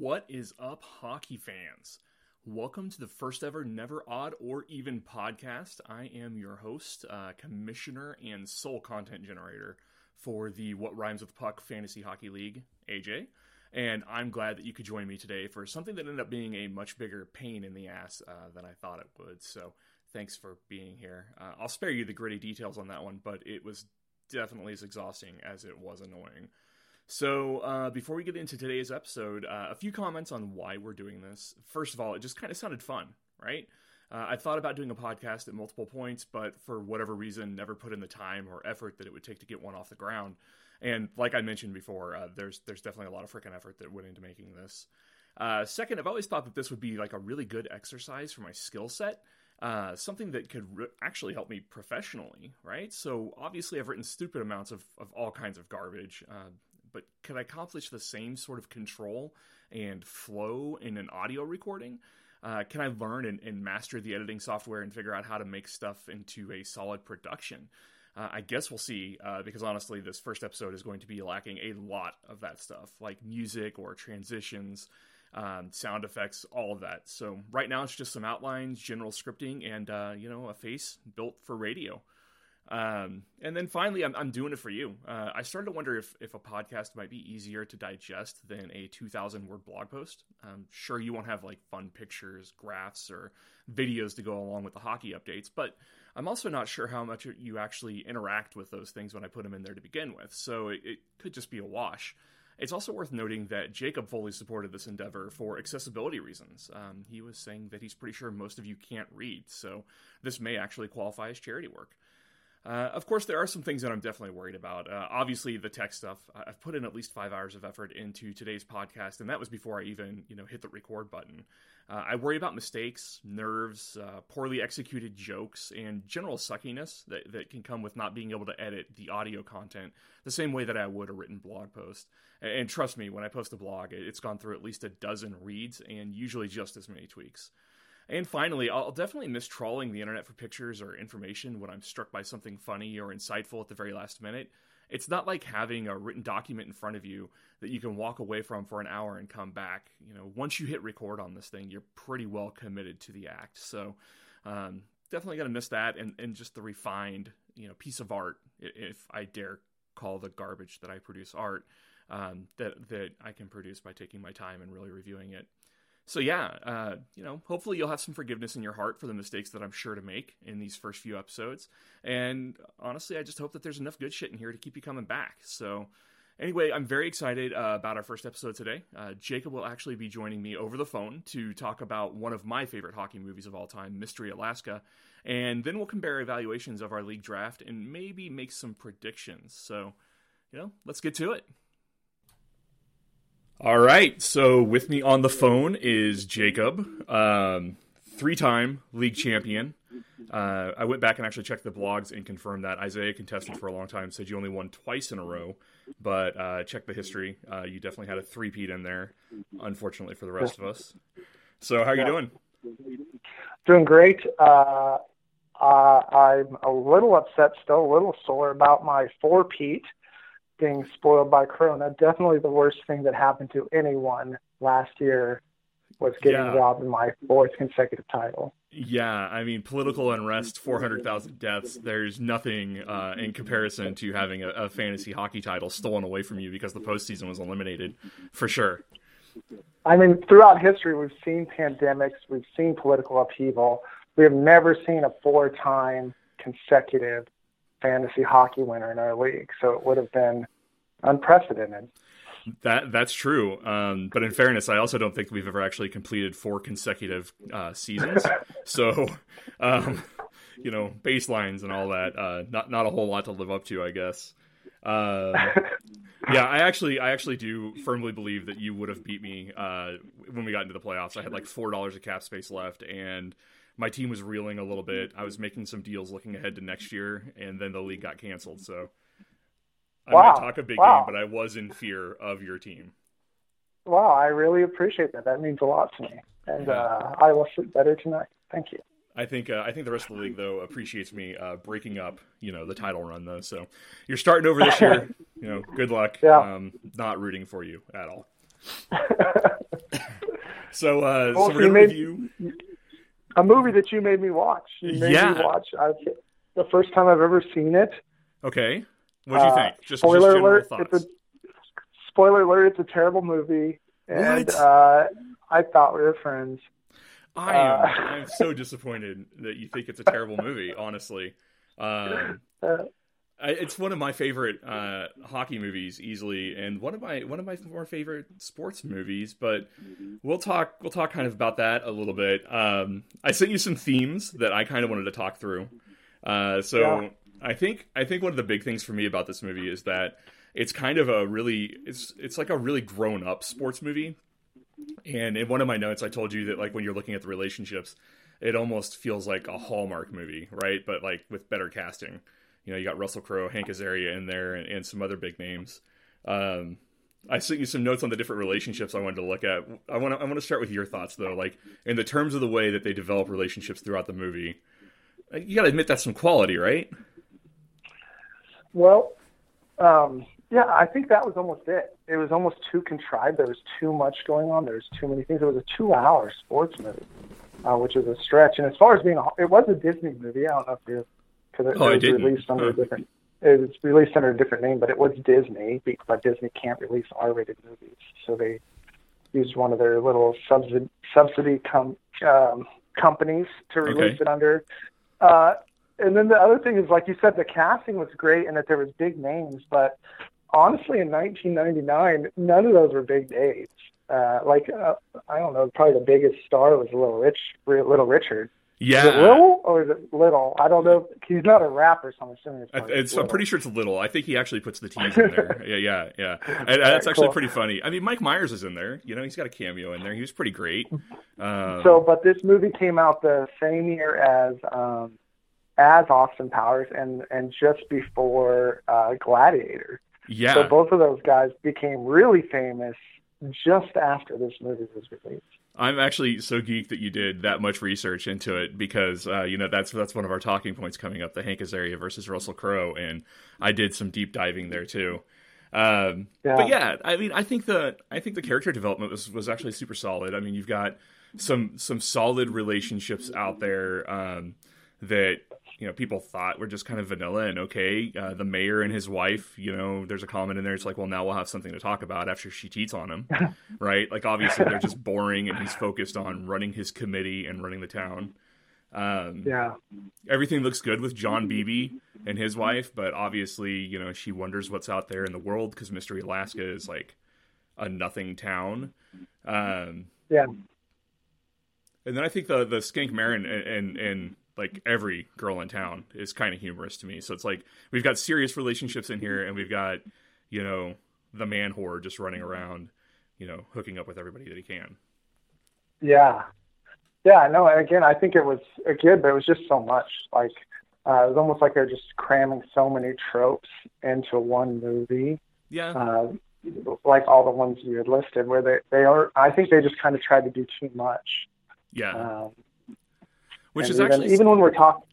What is up, hockey fans? Welcome to the first ever Never Odd or Even podcast. I am your host, uh, commissioner, and sole content generator for the What Rhymes with Puck Fantasy Hockey League, AJ. And I'm glad that you could join me today for something that ended up being a much bigger pain in the ass uh, than I thought it would. So thanks for being here. Uh, I'll spare you the gritty details on that one, but it was definitely as exhausting as it was annoying. So, uh, before we get into today's episode, uh, a few comments on why we're doing this. First of all, it just kind of sounded fun, right? Uh, I thought about doing a podcast at multiple points, but for whatever reason, never put in the time or effort that it would take to get one off the ground. And like I mentioned before, uh, there's there's definitely a lot of freaking effort that went into making this. Uh, second, I've always thought that this would be like a really good exercise for my skill set. Uh, something that could re- actually help me professionally, right? So obviously, I've written stupid amounts of, of all kinds of garbage, uh, but could I accomplish the same sort of control and flow in an audio recording? Uh, can I learn and, and, master the editing software and figure out how to make stuff into a solid production? Uh, I guess we'll see, uh, because honestly, this first episode is going to be lacking a lot of that stuff, like music or transitions, um, sound effects, all of that. So right now, it's just some outlines, general scripting, and uh, you know, a face built for radio. Um, and then finally, I'm, I'm doing it for you. Uh, I started to wonder if, if a podcast might be easier to digest than a 2,000 word blog post. I'm sure you won't have like fun pictures, graphs, or videos to go along with the hockey updates, but I'm also not sure how much you actually interact with those things when I put them in there to begin with. So it, it could just be a wash. It's also worth noting that Jacob fully supported this endeavor for accessibility reasons. Um, he was saying that he's pretty sure most of you can't read, so this may actually qualify as charity work. Uh, of course, there are some things that I'm definitely worried about. Uh, obviously, the tech stuff. I've put in at least five hours of effort into today's podcast, and that was before I even, you know, hit the record button. Uh, I worry about mistakes, nerves, uh, poorly executed jokes, and general suckiness that, that can come with not being able to edit the audio content the same way that I would a written blog post. And, and trust me, when I post a blog, it's gone through at least a dozen reads and usually just as many tweaks. And finally, I'll definitely miss trawling the internet for pictures or information when I'm struck by something funny or insightful at the very last minute. It's not like having a written document in front of you that you can walk away from for an hour and come back. You know, once you hit record on this thing, you're pretty well committed to the act. So, um, definitely gonna miss that and, and just the refined, you know, piece of art, if I dare call the garbage that I produce art, um, that that I can produce by taking my time and really reviewing it so yeah, uh, you know, hopefully you'll have some forgiveness in your heart for the mistakes that I'm sure to make in these first few episodes. And honestly, I just hope that there's enough good shit in here to keep you coming back. So anyway, I'm very excited uh, about our first episode today. Uh, Jacob will actually be joining me over the phone to talk about one of my favorite hockey movies of all time, Mystery Alaska. And then we'll compare evaluations of our league draft and maybe make some predictions. So, you know, let's get to it. All right. So with me on the phone is Jacob, um, three-time league champion. Uh, I went back and actually checked the blogs and confirmed that Isaiah contested for a long time. Said you only won twice in a row, but uh, check the history. Uh, you definitely had a three-peat in there. Unfortunately for the rest of us. So how are you doing? Doing great. Uh, uh, I'm a little upset, still a little sore about my four-peat being spoiled by Corona. Definitely the worst thing that happened to anyone last year was getting yeah. robbed in my fourth consecutive title. Yeah, I mean, political unrest, 400,000 deaths, there's nothing uh, in comparison to having a, a, fantasy hockey title stolen away from you because the postseason was eliminated, for sure. I mean, throughout history, we've seen pandemics, we've seen political upheaval. We have never seen a four time consecutive fantasy hockey winner in our league. So it would have been unprecedented. That that's true. Um, but in fairness, I also don't think we've ever actually completed four consecutive uh, seasons. so, um, you know, baselines and all that. Uh, not not a whole lot to live up to, I guess. Uh, yeah, I actually I actually do firmly believe that you would have beat me uh, when we got into the playoffs. I had like four dollars of cap space left, and my team was reeling a little bit. I was making some deals looking ahead to next year, and then the league got canceled. So I wow. might talk a big wow. game, but I was in fear of your team. Wow, I really appreciate that. That means a lot to me, and yeah. uh, I will sleep better tonight. Thank you. I think uh, I think the rest of the league though appreciates me uh, breaking up, you know, the title run though. So you're starting over this year. you know, good luck. Yeah. Um, not rooting for you at all. So, uh, Well, so so we're gonna made- review. A movie that you made me watch. You made Yeah. me watch. I, the first time I've ever seen it. Okay, what do you Uh, think? Just spoiler just alert! thoughts. It's a spoiler alert. It's a terrible movie, and uh, I thought we were friends. I am. uh, I'm so disappointed that you think it's a terrible movie. Honestly, um, Uh, I, it's one of my favorite uh, hockey movies, easily, and one of my one of my more favorite sports movies. But we'll talk we'll talk kind of about that a little bit. Um, I sent you some themes that I kind of wanted to talk through. Uh, so Yeah. I think I think one of the big things for me about this movie is that it's kind of a really it's it's like a really grown up sports movie. And in one of my notes, I told you that like when you're looking at the relationships, it almost feels like a Hallmark movie, right? But like with better casting. You know, you got Russell Crowe, Hank Azaria in there, and, and some other big names. Um, I sent you some notes on the different relationships I wanted to look at. I want to I want to start with your thoughts though, like in the terms of the way that they develop relationships throughout the movie. uh, You got to admit that's some quality, right? Well, um, yeah, I think that was almost it. It was almost too contrived. There was too much going on. There was too many things. It was a two-hour sports movie, uh, which is a stretch. And as far as being, a, it was a Disney movie. I don't know if you, because it, Oh, it was released under Huh. a different. It was released under a different name, but it was Disney. But Disney can't release R-rated movies, so they used one of their little subsidy subsidy com- um, companies to release Okay. it under. Uh, and then the other thing is, like you said, the casting was great and that there was big names, but honestly, in 1999, none of those were big names. Uh, like uh, I don't know, probably the biggest star was Little Rich, Little Richard. Yeah, Is it Little or is it Little? I don't know. He's not a rapper, so I'm assuming it's. It's, I'm pretty sure it's little. I think he actually puts the T's in there. yeah, yeah, yeah. And that's actually Cool. pretty funny. I mean, Mike Myers is in there. You know, he's got a cameo in there. He was pretty great. Um, So, but this movie came out the same year as um, as Austin Powers and and just before uh, Gladiator. yeah, So both of those guys became really famous just after this movie was released. I'm actually so geeked that you did that much research into it because uh, you know that's that's one of our talking points coming up: the Hank Azaria versus Russell Crowe, and I did some deep diving there too. Um, Yeah. But yeah, I mean, I think the I think the character development was was actually super solid. I mean, you've got some some solid relationships out there um, that you know people thought were just kind of vanilla and okay. Uh, the mayor and his wife, you know, there's a comment in there. It's like, well, now we'll have something to talk about after she cheats on him, right? Like obviously they're just boring, and he's focused on running his committee and running the town. Um, Yeah. everything looks good with John Biebe and his wife, but obviously, you know, she wonders what's out there in the world because Mystery Alaska is like a nothing town. Um, Yeah. and then I think the the Skank Marden and, and and like every girl in town is kind of humorous to me. So it's like we've got serious relationships in here, and we've got you know the man whore just running around, you know, hooking up with everybody that he can. Yeah. Yeah, no, and again, I think it was a good, but it was just so much. Like, uh, it was almost like they're just cramming so many tropes into one movie. Yeah, uh, like all the ones you had listed, where they they are. I think they just kind of tried to do too much. yeah, Um, which and is even, actually even when we're talking.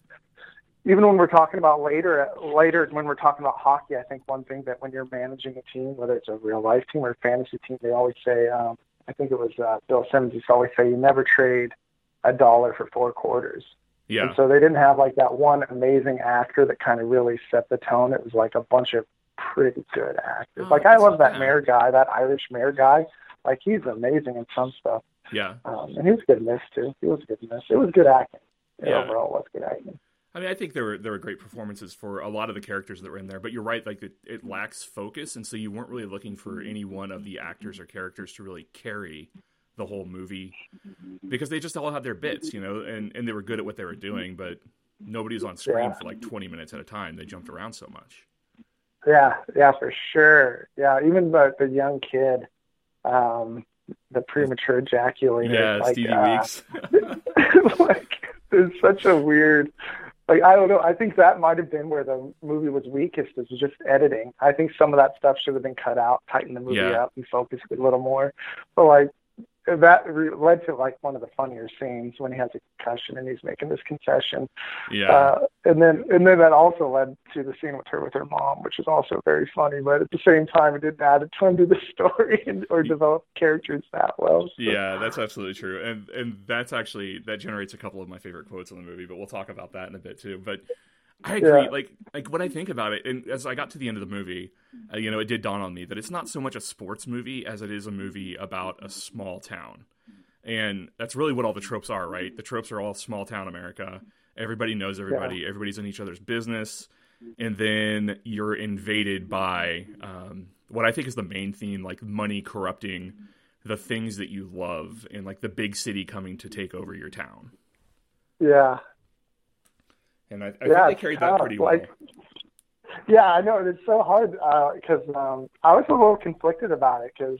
Even when we're talking about later, later when we're talking about hockey, I think one thing that when you're managing a team, whether it's a real life team or a fantasy team, they always say. Um, I think it was uh, Bill Simmons used to always say, "You never trade a dollar for four quarters." yeah, And so they didn't have like that one amazing actor that kind of really set the tone. It was like a bunch of pretty good actors. Oh, like I love that mayor guy, that Irish mayor guy. Like he's amazing in some stuff. Yeah. Um, and he was good in this too. He was good in this. It was good acting. It Yeah. overall was good acting. I mean, I think there were there were great performances for a lot of the characters that were in there, but you're right, like it, it lacks focus, and so you weren't really looking for any one of the actors or characters to really carry the whole movie because they just all had their bits, you know, and and they were good at what they were doing, but nobody was on screen Yeah. for like 20 minutes at a time. They jumped around so much. Yeah, yeah, for sure. Yeah, even the the young kid, um, the premature ejaculator. Yeah, like, Stevie uh, Weeks. like it's such a weird like I don't know. I think that might have been where the movie was weakest is just editing. I think some of that stuff should have been cut out, tighten the movie Yeah. up and focus it a little more. But like that led to like one of the funnier scenes when he has a concussion and he's making this concession. Yeah. Uh, and then and then that also led to the scene with her with her mom, which is also very funny. But at the same time, it didn't add a ton to the story and, or develop characters that well. So. Yeah, that's absolutely true, and and that's actually that generates a couple of my favorite quotes in the movie. But we'll talk about that in a bit too. But I agree. Yeah. Like like when I think about it, and as I got to the end of the movie, uh, you know, it did dawn on me that it's not so much a sports movie as it is a movie about a small town, and that's really what all the tropes are, right? The tropes are all small town America. Everybody knows everybody. Everybody's in each other's business, and then you're invaded by um, what I think is the main theme, like money corrupting the things that you love, and like the big city coming to take over your town. Yeah, And I, I Yeah, think they carried that pretty well. Like- yeah, I know and it's so hard because um, I was a little conflicted about it because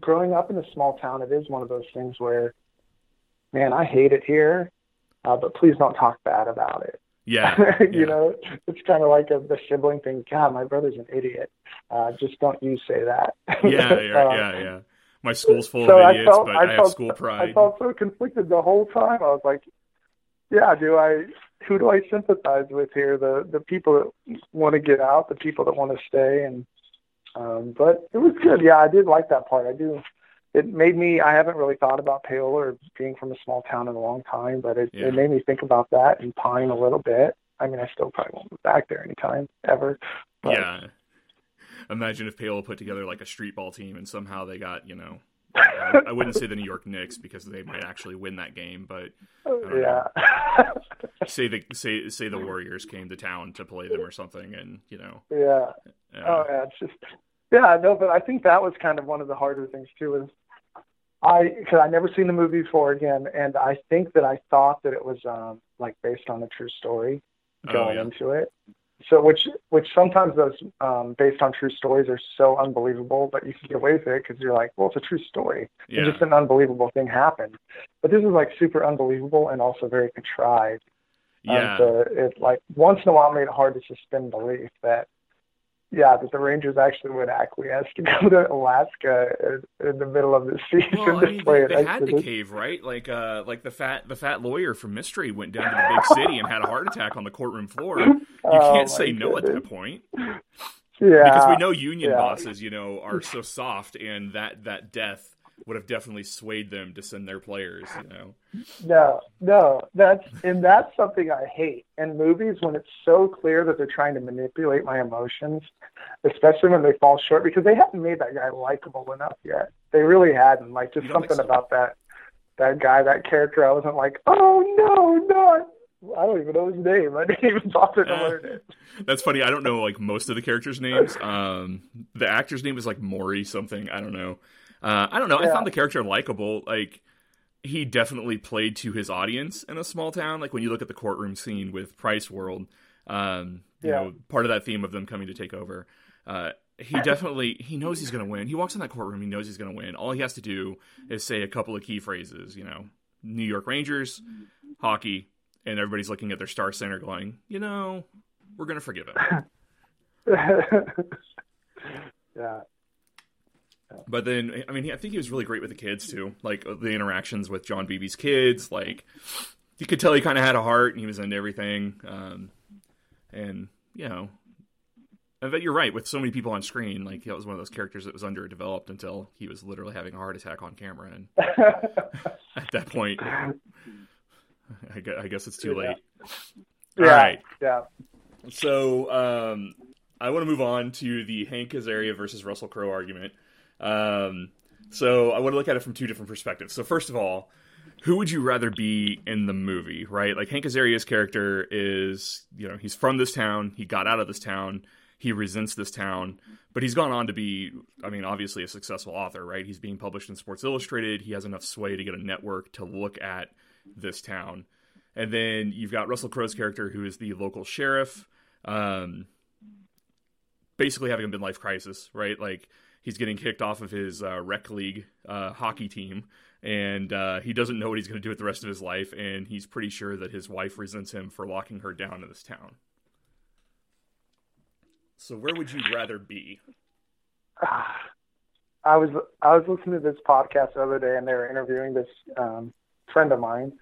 growing up in a small town, it is one of those things where, man, I hate it here, uh, but please don't talk bad about it. yeah, you yeah. know, it's kind of like a, the sibling thing. God, my brother's an idiot. Uh, just don't you say that. yeah, yeah, Um, yeah, yeah. My school's full so of I idiots, felt- but I I, have felt- school pride. I felt so conflicted the whole time. I was like, yeah, do I? Who do I sympathize with here? The the people that want to get out, the people that want to stay, and um, but it was good. Yeah, I did like that part. I do. It made me. I haven't really thought about Paola or being from a small town in a long time, but it, Yeah. it made me think about that and pine a little bit. I mean, I still probably won't move back there anytime ever. But, yeah. Imagine if Paola put together like a street ball team and somehow they got, you know, I, I wouldn't say the New York Knicks because they might actually win that game, but yeah. say the say say the Warriors came to town to play them or something, and you know, yeah. uh, Oh yeah, it's just yeah, no, but I think that was kind of one of the harder things too. Is I because I never seen the movie before again, and I think that I thought that it was um like based on a true story Oh, going yeah. into it. So which which sometimes those um based on true stories are so unbelievable, but you can get away with it because you're like, well, it's a true story. yeah, And just an unbelievable thing happened. But this is like super unbelievable and also very contrived. yeah, And so it like once in a while made it hard to suspend belief that yeah, that the Rangers actually would acquiesce to go to Alaska in, the middle of the season Well, to I mean, play they, they had to cave, right? Like, uh, like the fat, the fat lawyer from Mystery went down to the big city and had a heart attack on the courtroom floor. You Oh, can't my say no at that point Yeah, because we know union yeah. bosses, you know, are so soft, and that that death would have definitely swayed them to send their players. You know, No, no, that's and that's something I hate in movies when it's so clear that they're trying to manipulate my emotions, especially when they fall short because they haven't made that guy likable enough yet. They really hadn't. Like just You don't think something so? about that that guy, that character. I wasn't like, oh no, not. I don't even know his name. I didn't even bother to Uh, learn it. that's funny. I don't know like most of the characters' names. Um, the actor's name is like Maury something. I don't know. Uh, I don't know. I found the character likable. Like he definitely played to his audience in a small town. Like when you look at the courtroom scene with Price World, um, you Yeah. know, part of that theme of them coming to take over. Uh, he definitely he knows he's going to win. He walks in that courtroom, he knows he's going to win. All he has to do is say a couple of key phrases. You know, New York Rangers, hockey, and everybody's looking at their star center, going, you know, we're going to forgive him. yeah, But then, I mean, I think he was really great with the kids too. Like the interactions with John Biebe's kids, like you could tell he kind of had a heart and he was into everything. Um, and you know, I bet you're right. With so many people on screen, like that was one of those characters that was underdeveloped until he was literally having a heart attack on camera. And at that point, I gue- I guess it's too Yeah. late. yeah, All right. yeah. So um, I want to move on to the Hank Azaria versus Russell Crowe argument. Um, so I want to look at it from two different perspectives. So first of all, who would you rather be in the movie, right? Like Hank Azaria's character is, you know, he's from this town, he got out of this town, he resents this town, but he's gone on to be, I mean, obviously a successful author, right? He's being published in Sports Illustrated. He has enough sway to get a network to look at this town. And then you've got Russell Crowe's character, who is the local sheriff, um, basically having a midlife crisis, right? Like he's getting kicked off of his uh, rec league uh, hockey team, and uh, he doesn't know what he's going to do with the rest of his life, and he's pretty sure that his wife resents him for locking her down in this town. So where would you rather be? I was I was listening to this podcast the other day, and they were interviewing this um, friend of mine.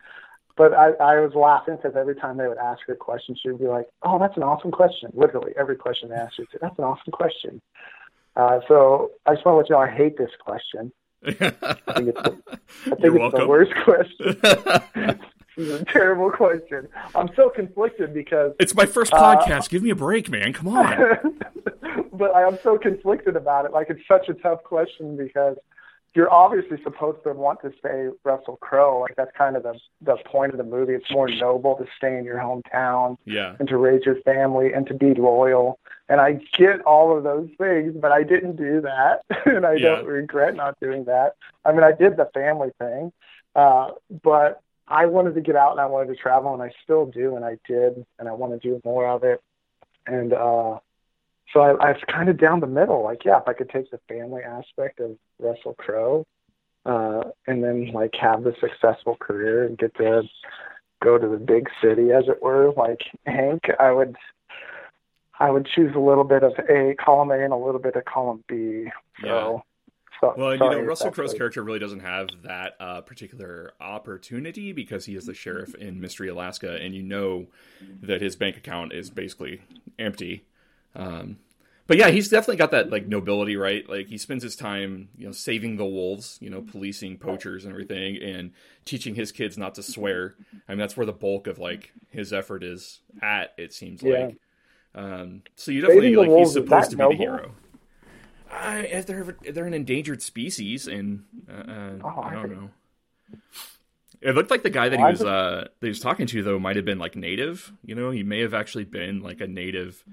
But I, I was laughing because every time they would ask her a question, she would be like, "Oh, that's an awesome question." Literally every question they asked, she'd "That's an awesome question." Uh, so I just want to let you know I hate this question. I think it's the, I think it's the worst question. this is a terrible question. I'm so conflicted because it's my first podcast. Uh, Give me a break, man. Come on. but I am so conflicted about it. Like it's such a tough question because you're obviously supposed to want to say Russell Crowe. Like that's kind of the the point of the movie. It's more noble to stay in your hometown, yeah, and to raise your family and to be loyal. And I get all of those things, but I didn't do that, and I yeah. don't regret not doing that. I mean, I did the family thing, uh, but I wanted to get out and I wanted to travel, and I still do, and I did, and I want to do more of it. And uh, so I, I was kind of down the middle. Like, yeah, if I could take the family aspect of Russell Crowe, uh, and then like have the successful career and get to go to the big city, as it were, like Hank, I would, I would choose a little bit of A, column A, and a little bit of column B. So. Yeah. So, well, you know, Russell Crowe's character really doesn't have that uh, particular opportunity because he is the sheriff in Mystery Alaska, and you know that his bank account is basically empty. Um, but yeah, he's definitely got that like nobility, right? Like he spends his time, you know, saving the wolves, you know, policing poachers and everything, and teaching his kids not to swear. I mean, that's where the bulk of like his effort is at. It seems yeah. like. Um, so you definitely like he's supposed to be noble? the hero. I, they're they're an endangered species, and uh, uh oh, I don't know. It looked like the guy that he was uh, that he was talking to though might have been like native. You know, he may have actually been like a native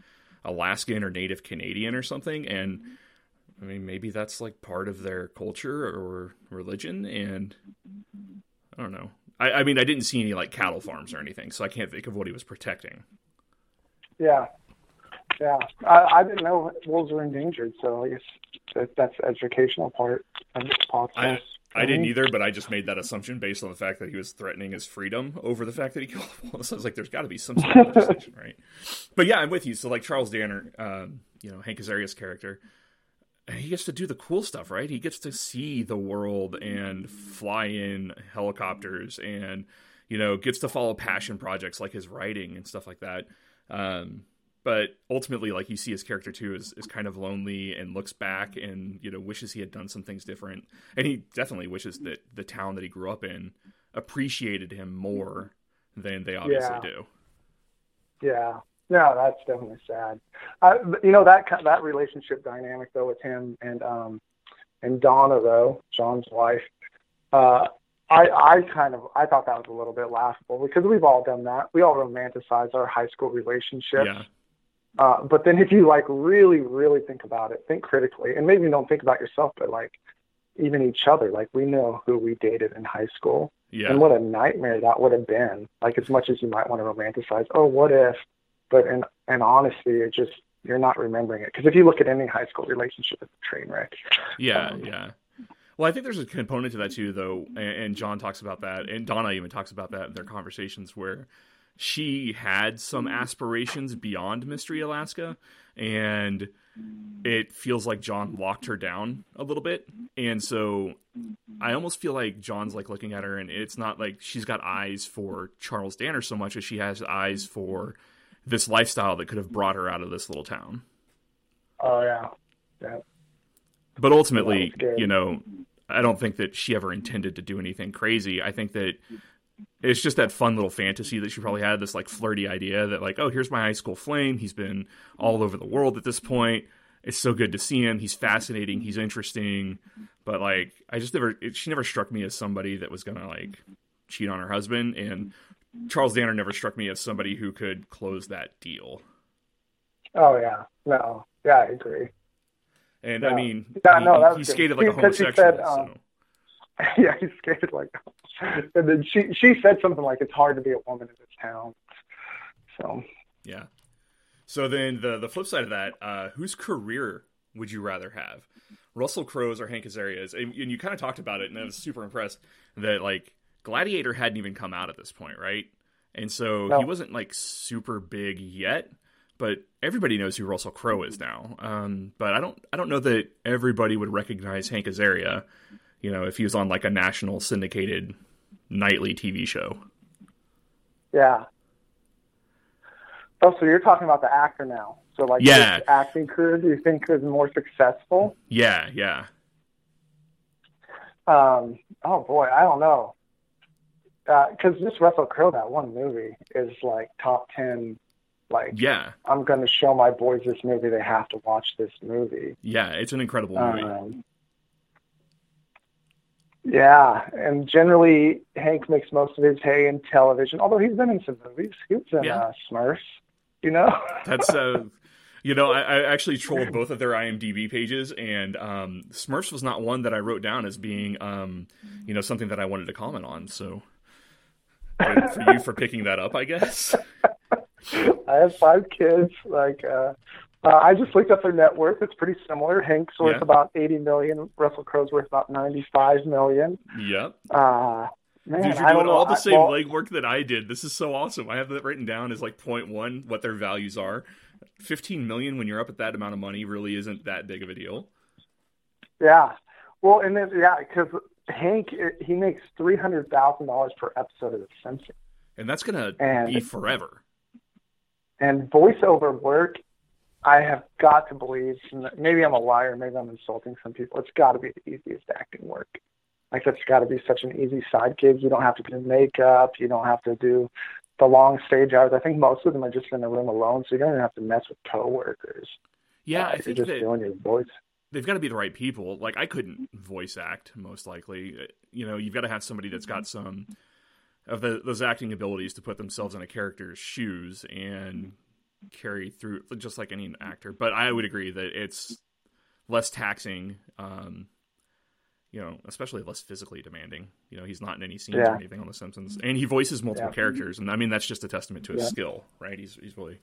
Alaskan or Native Canadian or something, and I mean maybe that's like part of their culture or religion, and I don't know. I, I mean I didn't see any like cattle farms or anything, so I can't think of what he was protecting. Yeah, yeah. I, I didn't know wolves were endangered, so I guess that, that's the educational part of this podcast. I didn't mm-hmm. either, but I just made that assumption based on the fact that he was threatening his freedom over the fact that he killed wolves. I was like, there's got to be some sort of legislation, right? But yeah, I'm with you. So like Charles Danner, um, you know, Hank Azaria's character, he gets to do the cool stuff, right? He gets to see the world and fly in helicopters and you know gets to follow passion projects like his writing and stuff like that. Um, but ultimately like you see his character too is, is kind of lonely and looks back and you know wishes he had done some things different and he definitely wishes that the town that he grew up in appreciated him more than they obviously yeah. do yeah no that's definitely sad uh, you know that that relationship dynamic though with him and um and donna though john's wife uh I, I kind of I thought that was a little bit laughable because we've all done that. We all romanticize our high school relationships. Yeah. Uh, but then if you like really, really think about it, think critically, and maybe don't think about yourself, but like even each other. Like we know who we dated in high school, yeah. and what a nightmare that would have been. Like as much as you might want to romanticize, oh, what if? But in in honesty, it just you're not remembering it because if you look at any high school relationship, it's a train wreck. Yeah, um, yeah. Well, I think there's a component to that too, though, and John talks about that, and Donna even talks about that in their conversations where she had some aspirations beyond Mystery Alaska, and it feels like John locked her down a little bit. And so I almost feel like John's like looking at her, and it's not like she's got eyes for Charles Danner so much as she has eyes for this lifestyle that could have brought her out of this little town. Oh, yeah. Yeah. But ultimately, you know, I don't think that she ever intended to do anything crazy. I think that it's just that fun little fantasy that she probably had this like flirty idea that like oh here's my high school flame. He's been all over the world at this point. It's so good to see him. He's fascinating. He's interesting. But like i just never it, she never struck me as somebody that was gonna like cheat on her husband. And charles danner never struck me as somebody who could close that deal. Oh yeah. No. Yeah i agree. And i mean yeah, he, no, he, he skated like a homosexual said, um, so. yeah he skated like and then she she said something like it's hard to be a woman in this town. So yeah. So then the the flip side of that, uh, whose career would you rather have, Russell Crowe's or Hank Azaria's? And, and you kind of talked about it, and I was super impressed that like Gladiator hadn't even come out at this point, right? And so no. he wasn't like super big yet, but everybody knows who Russell Crowe is now. Um, but I don't I don't know that everybody would recognize Hank Azaria, you know, if he was on like a national syndicated nightly TV show. Yeah. Oh, so you're talking about the actor now. So like Yeah. his acting career do you think is more successful? Yeah, yeah. Um, oh boy, I don't know. Because this Russell Crowe, that one movie is like top ten. Like, Yeah. I'm going to show my boys this movie. They have to watch this movie. Yeah, it's an incredible movie. Um, yeah, and generally Hank makes most of his hay in television. Although he's been in some movies. He was in Yeah. uh, Smurfs. You know. That's uh you know, I, I actually trolled both of their IMDb pages, and um, Smurfs was not one that I wrote down as being, um, you know, something that I wanted to comment on. So, for you for picking that up, I guess. I have five kids. Like, uh, uh, I just looked up their net worth. It's pretty similar. Hank's worth Yeah. about eighty million. Russell Crowe's worth about ninety-five million. Yep. Uh, man, Dude, you're doing all the same well, legwork that I did. This is so awesome. I have that written down as like point one, what their values are. Fifteen million when you're up at that amount of money really isn't that big of a deal. Yeah. Well, and then yeah, because Hank he makes three hundred thousand dollars per episode of The Simpsons, And that's gonna And- be forever. and voiceover work. I have got to believe. Maybe I'm a liar. Maybe I'm insulting some people. It's got to be the easiest acting work. Like that's got to be such an easy side gig. You don't have to do makeup. You don't have to do the long stage hours. I think most of them are just in a room alone, so you don't even have to mess with coworkers. Yeah, Uh, I you're think just that doing your voice. they've got to be the right people. Like I couldn't voice act most likely. You know, you've got to have somebody that's got some of the, those acting abilities to put themselves in a character's shoes and carry through just like any actor. But I would agree that it's less taxing. Um, you know, especially less physically demanding. You know, he's not in any scenes or anything on The Simpsons, and he voices multiple Yeah. characters, and I mean that's just a testament to his Yeah. skill, right? He's he's really.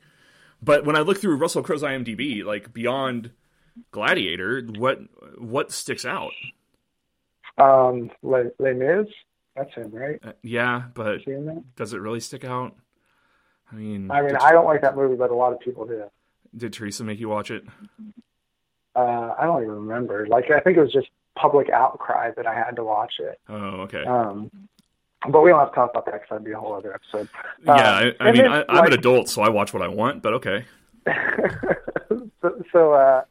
But when I look through Russell Crowe's IMDb, like beyond Gladiator, what what sticks out? Um, Les, Les Mis, that's him, right? Uh, yeah, but Is he in that? does it really stick out? I mean, I mean, I don't like that movie, but a lot of people do. did Teresa make you watch it? Uh, I don't even remember. Like, I think it was just public outcry that I had to watch it. Oh, okay. Um, but we don't have to talk about that because that'd be a whole other episode. yeah, uh, I, I mean, then, I, I'm like- an adult, so I watch what I want. But okay, so, so uh,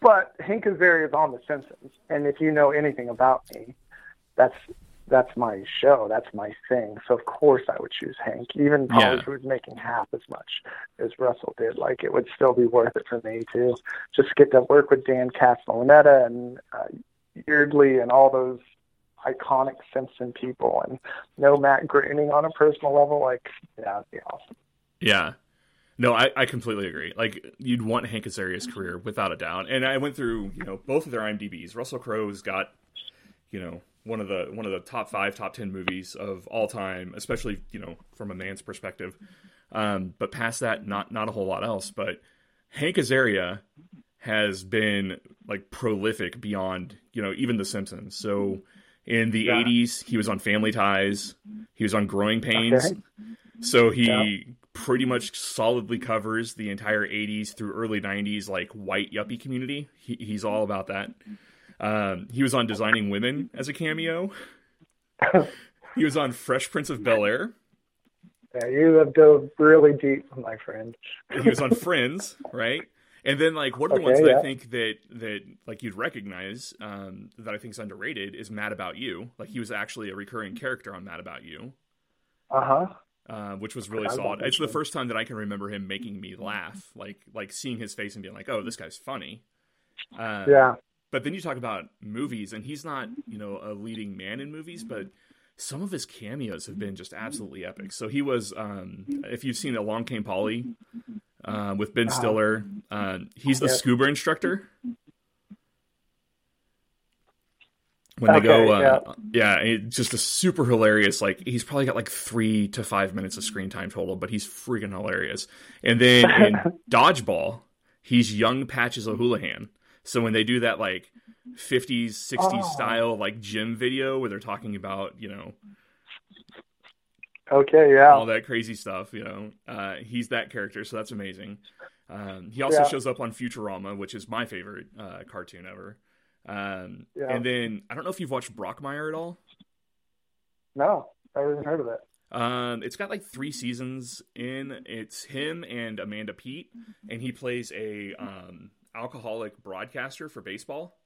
but Hank Azaria is on The Simpsons, and if you know anything about me, that's that's my show. That's my thing. So of course I would choose Hank, even probably Yeah. if he was making half as much as Russell did. Like it would still be worth it for me to just get to work with Dan Castellaneta and uh, Yeardley and all those iconic Simpson people, and know Matt Groening on a personal level. Like yeah, it'd be awesome. Yeah. No, I, I completely agree. Like you'd want Hank Azaria's career without a doubt. And I went through, you know, both of their IMDb's. Russell Crowe's got, you know, one of the one of the top five, top ten movies of all time, especially, you know, from a man's perspective. Um, but past that, not not a whole lot else. But Hank Azaria has been like prolific beyond, you know, even The Simpsons. So in the Yeah. '80s, he was on Family Ties. He was on Growing Pains. Okay. So he Yeah. pretty much solidly covers the entire 80s through early 90s, like white yuppie community. He, he's all about that. Um, he was on Designing Women as a cameo. he was on Fresh Prince of Bel Air. Yeah, you have dove really deep, my friend. He was on Friends, right? And then like one of the Okay, ones that yeah. I think that that like you'd recognize um, that I think is underrated is Mad About You. Like he was actually a recurring character on Mad About You. Uh huh. uh, which was really I solid. It's the first time that I can remember him making me laugh, like like seeing his face and being like, "Oh, this guy's funny." Uh, Yeah. But then you talk about movies, and he's not, you know, a leading man in movies, but some of his cameos have been just absolutely epic. So he was, um, if you've seen Along Came Polly uh, with Ben Uh-huh. Stiller, uh, he's the Yeah. scuba instructor. When they Okay, go, uh, yeah, it's just a super hilarious. Like he's probably got like three to five minutes of screen time total, but he's freaking hilarious. And then in Dodgeball, he's young Patches O'Houlihan. So when they do that like 50s, 60s Oh. style like gym video where they're talking about, you know, Okay. Yeah. all that crazy stuff, you know, uh, he's that character. So that's amazing. Um, he also Yeah. shows up on Futurama, which is my favorite uh, cartoon ever. Um, Yeah. And then I don't know if you've watched Brockmire at all. No, I haven't heard of it. Um, it's got like three seasons in. It's him and Amanda Peet, and he plays a um, alcoholic broadcaster for baseball.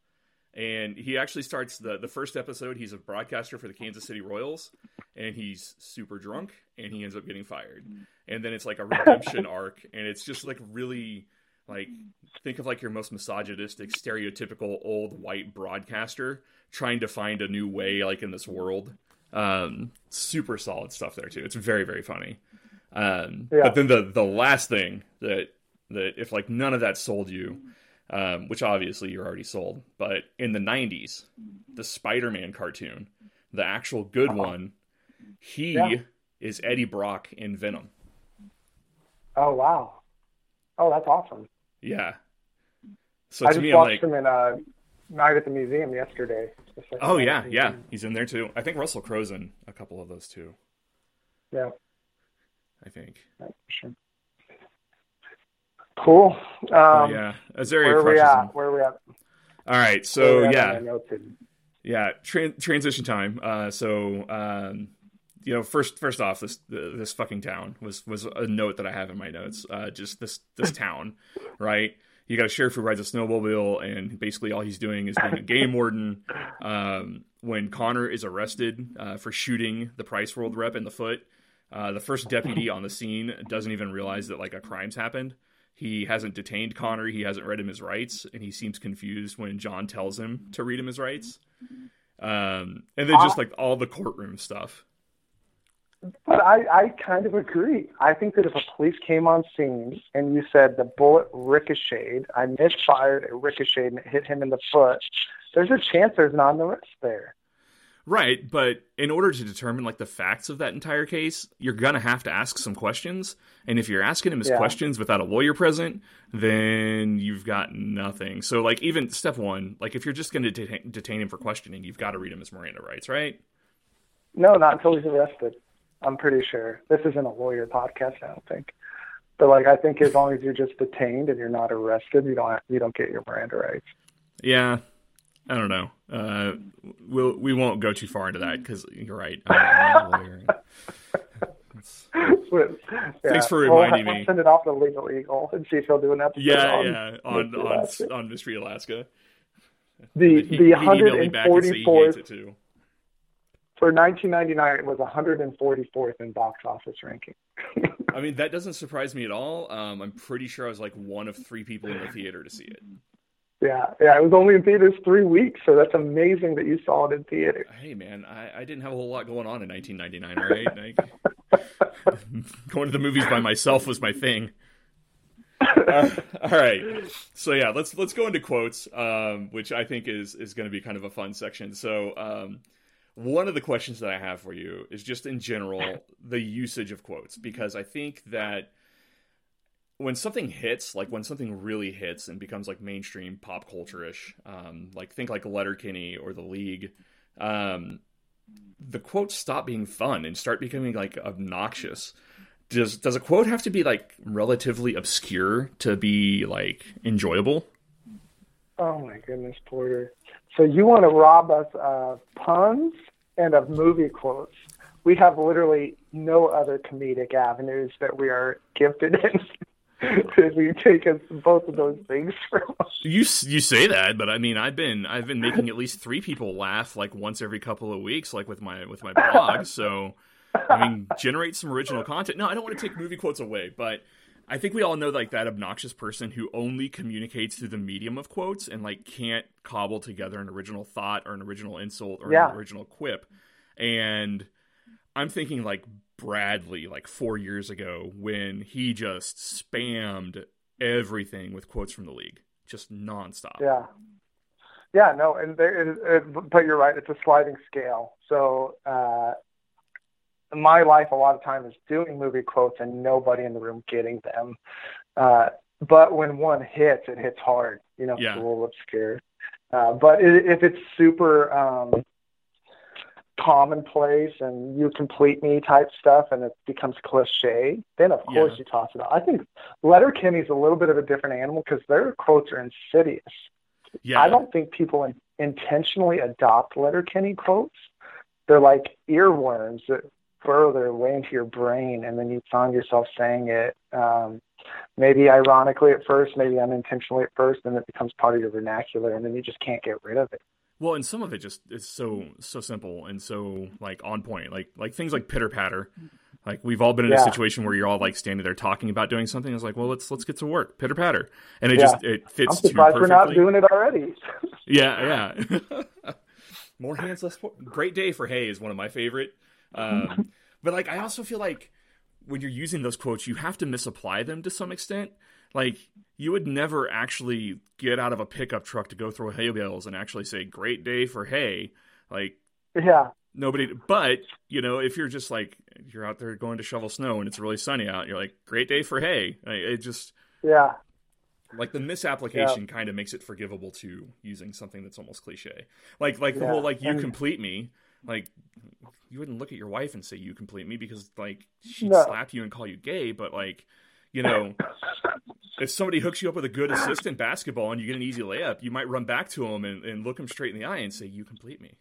And he actually starts the the first episode. He's a broadcaster for the Kansas City Royals, and he's super drunk, and he ends up getting fired. And then it's like a redemption arc, and it's just like really like think of like your most misogynistic, stereotypical old white broadcaster trying to find a new way like in this world. Um, super solid stuff there too. It's very very funny. Um, Yeah. But then the the last thing that that if like none of that sold you, um, which obviously you're already sold, but in the '90s, the Spider-Man cartoon, the actual good Uh-huh. one, he Yeah. is Eddie Brock in Venom. Oh wow. Oh, that's awesome. Yeah. So I to just me, watched like, him in uh, Night at the Museum yesterday. Second oh yeah, yeah, he's in there too. I think Russell Crowe's in a couple of those too. Yeah, I think. for sure. Cool. Oh, Um, yeah, Azaria where are we crushes him. at? Where are we at? All right, so at yeah, my notes here? yeah, tran- transition time. Uh, so um, you know, first first off, this this fucking town was was a note that I have in my notes. Uh, just this this town, right? You got a sheriff who rides a snowmobile, and basically all he's doing is being a game warden. Um, when Connor is arrested uh, for shooting the Price World rep in the foot, uh, the first deputy on the scene doesn't even realize that like a crime's happened. He hasn't detained Connor. He hasn't read him his rights, and he seems confused when John tells him to read him his rights. Um, and then just like all the courtroom stuff. But I, I kind of agree. I think that if a police came on scene and you said the bullet ricocheted, I misfired, it ricocheted, and it hit him in the foot, there's a chance there's not an arrest there. Right, but in order to determine like the facts of that entire case, you're gonna have to ask some questions. And if you're asking him his Yeah. questions without a lawyer present, then you've got nothing. So like even step one, like if you're just gonna detain, detain him for questioning, you've got to read him his Miranda rights, right? No, not until he's arrested. I'm pretty sure. This isn't a lawyer podcast, I don't think. But like, I think as long as you're just detained and you're not arrested, you don't have, you don't get your Miranda rights. Yeah, I don't know. Uh, we'll we won't go too far into that because you're right. I'm, I'm a lawyer. It's- Thanks for reminding I'll me. Send it off to Legal Eagle and see if he'll do an episode. yeah, on yeah, on Mystery on Alaska. on Mystery Alaska. The He- the he emailed me back and said he 144th hates it too. for 1999 it was 144th in box office ranking. I mean, that doesn't surprise me at all. Um, I'm pretty sure I was like one of three people in the theater to see it. Yeah, yeah, it was only in theaters three weeks, so that's amazing that you saw it in theaters. Hey, man, I, I didn't have a whole lot going on in 1999, right? Going to the movies by myself was my thing. Uh, all right, so yeah, let's let's go into quotes, um, which I think is is going to be kind of a fun section. So, um, one of the questions that I have for you is just in general the usage of quotes, because I think that when something hits, like when something really hits and becomes like mainstream pop culture ish, um, like think like Letterkenny or the League, um, the quotes stop being fun and start becoming like obnoxious. Does does a quote have to be like relatively obscure to be like enjoyable? Oh my goodness, Porter. So you want to rob us of puns and of movie quotes? We have literally no other comedic avenues that we are gifted in. if you take us both of those things from us. You you say that, but I mean, I've been I've been making at least three people laugh like once every couple of weeks, like with my with my blog. So, I mean, generate some original content. No, I don't want to take movie quotes away, but I think we all know like that obnoxious person who only communicates through the medium of quotes and like can't cobble together an original thought or an original insult or Yeah. an original quip. And I'm thinking like Bradley, like four years ago, when he just spammed everything with quotes from the league, just nonstop. Yeah. Yeah, no, and there, it, it, but you're right. It's a sliding scale. So, uh, my life a lot of time is doing movie quotes and nobody in the room getting them. Uh, but when one hits, it hits hard. You know, Yeah. it's a little obscure. Uh, but i if it's super, um, commonplace and you complete me type stuff and it becomes cliche, then of course Yeah. you toss it out. I think Letterkenny's a little bit of a different animal because their quotes are insidious. Yeah. I don't think people in, intentionally adopt Letterkenny quotes. They're like earworms that burrow their way into your brain, and then you find yourself saying it. Um, maybe ironically at first, maybe unintentionally at first, and it becomes part of your vernacular, and then you just can't get rid of it. Well, and some of it just is so so simple and so like on point. Like like things like pitter patter. Like we've all been in a situation where you're all like standing there talking about doing something. It's like, well, let's let's get to work. Pitter patter, and it Yeah. just it I'm fits too surprised we're not doing it already. Yeah, yeah. More hands, less. po- Great day for hay is one of my favorite. Um, but like, I also feel like when you're using those quotes, you have to misapply them to some extent. Like, you would never actually get out of a pickup truck to go throw hay bales and actually say "Great day for hay." Like yeah, nobody. But you know, if you're just like you're out there going to shovel snow and it's really sunny out, you're like, "Great day for hay." Like, it just yeah, like the misapplication kind of makes it forgivable to using something that's almost cliche like like the whole like you complete me like you wouldn't look at your wife and say you complete me because like she'd No. slap you and call you gay but like you know if somebody hooks you up with a good assist in basketball and you get an easy layup you might run back to him and, and look him straight in the eye and say you complete me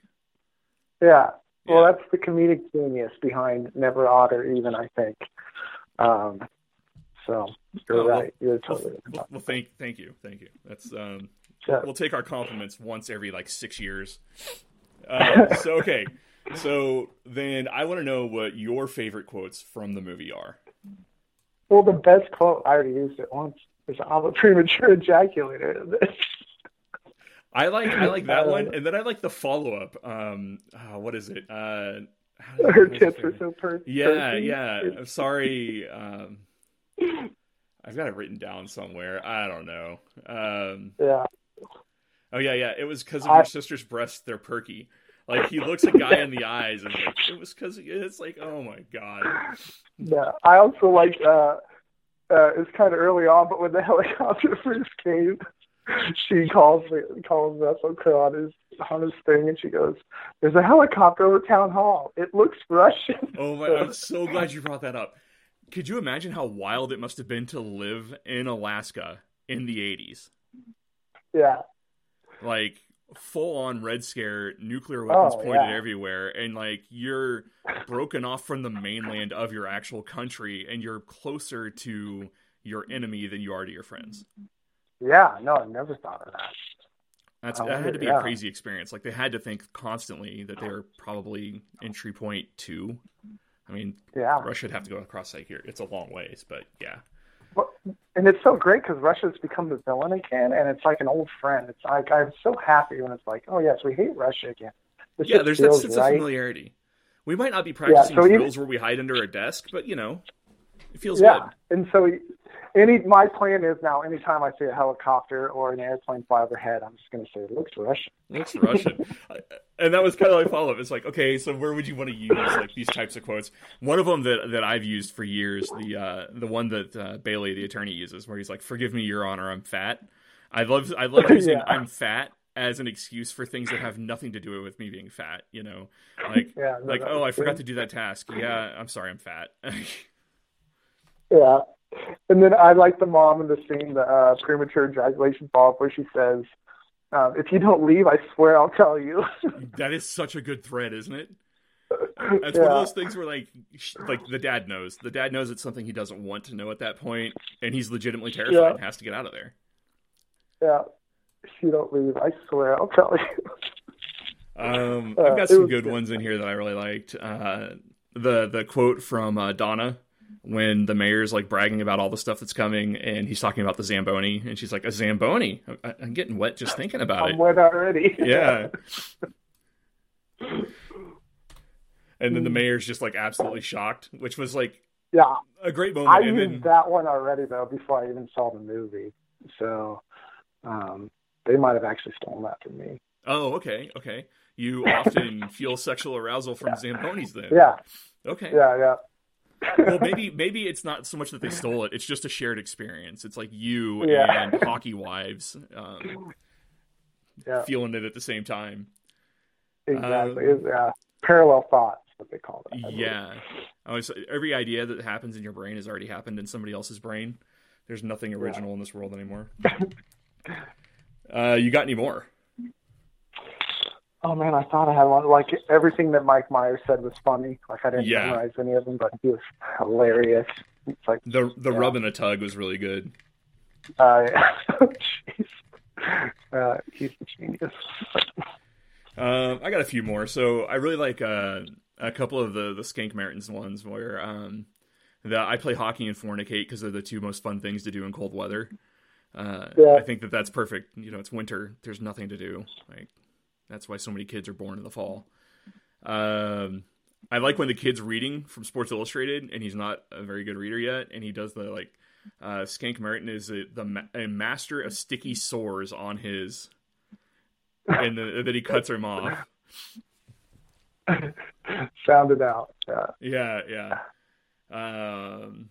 yeah. Well, Yeah. that's the comedic genius behind Never Otter, even I think. Um, so you're Oh, well- right. You're well, totally right. well, well thank thank you thank you that's um Yeah. we'll take our compliments once every like six years. Uh, so okay, so then I want to know what your favorite quotes from the movie are. Well, the best quote I already used it once is "I'm a premature ejaculator." I like I like that one, and then I like the follow up. Um, uh, what is it? Uh, Her tits are so per- Yeah, yeah. I'm sorry. Um, I've got it written down somewhere. I don't know. Um, yeah. oh yeah, yeah. It was because of I- your sister's breasts. They're perky. Like he looks a guy in the eyes, and like, it was because it's like, oh my god. Yeah, I also like uh uh it's kind of early on, but when the helicopter first came, she calls me calls Russell Crowe on his on his thing, and she goes, "There's a helicopter over town hall. It looks Russian." Oh my! I'm so glad you brought that up. Could you imagine how wild it must have been to live in Alaska in the 80s? yeah, Like full on Red Scare, nuclear weapons Oh, pointed yeah. everywhere, and like you're broken off from the mainland of your actual country, and you're closer to your enemy than you are to your friends. yeah. No, I never thought of that. That's that had to be yeah. a crazy experience. Like they had to think constantly that they were probably entry point two. I mean, Yeah, Russia would have to go across like here It's a long ways, but yeah. And it's so great because Russia's become the villain again, and it's like an old friend. It's like I'm so happy when it's like, oh yes, we hate Russia again. This yeah, there's that sense right. of familiarity. We might not be practicing so even- drills where we hide under a desk, but you know, it feels yeah, good. and so any my plan is now anytime I see a helicopter or an airplane fly overhead, I'm just going to say it looks Russian. Looks Russian, and that was kind of my follow up. It's like, okay, so where would you want to use like these types of quotes? One of them that that I've used for years, the uh, the one that uh, Bailey, the attorney, uses, where he's like, "Forgive me, Your Honor, I'm fat." I love I love using Yeah. "I'm fat" as an excuse for things that have nothing to do with me being fat. You know, like Yeah, no, like oh, I forgot to do that task. Yeah, I'm sorry, I'm fat. Yeah. And then I like the mom in the scene, the uh, premature ejaculation fall, where she says, um, "If you don't leave, I swear I'll tell you." that is such a good thread, isn't it? That's yeah. one of those things where like like the dad knows. The dad knows it's something he doesn't want to know at that point, and he's legitimately terrified Yeah. and has to get out of there. Yeah. If you don't leave, I swear I'll tell you. Um, Uh, I've got some good good. ones in here that I really liked. Uh, the the quote from uh, Donna when the mayor's like bragging about all the stuff that's coming, and he's talking about the zamboni, and she's like, "A zamboni? I- I'm getting wet just thinking about it. I'm wet already. Yeah. And then the mayor's just like absolutely shocked, which was like yeah. a great moment. I and used then that one already though before I even saw the movie, so um, they might have actually stolen that from me. Oh, okay, okay. You often feel sexual arousal from Zambonis then. Yeah. Okay. Yeah. Yeah. Well, maybe maybe it's not so much that they stole it; it's just a shared experience. It's like you Yeah. and hockey wives um, Yeah. feeling it at the same time. Exactly. Um, yeah. parallel thoughts, what they call it. Yeah. Oh, so every idea that happens in your brain has already happened in somebody else's brain. There's nothing original yeah. in this world anymore. uh, you got any more? Oh man, I thought I had one. Like everything that Mike Myers said was funny. Like I didn't yeah. memorize any of them, but he was hilarious. It's like the the yeah. rub and a tug was really good. Uh, jeez, uh, he's a genius. um, I got a few more. So I really like uh, a couple of the the Skank Marden's ones where um, the I play hockey and fornicate because they're the two most fun things to do in cold weather. Uh, yeah. I think that that's perfect. You know, it's winter. There's nothing to do. Like that's why so many kids are born in the fall. Um, I like when the kid's reading from Sports Illustrated, and he's not a very good reader yet, and he does the like. Uh, Skank Marden is a, the a master of sticky sores on his, and then he cuts him off. Found it out. Yeah. Yeah. Yeah. Um,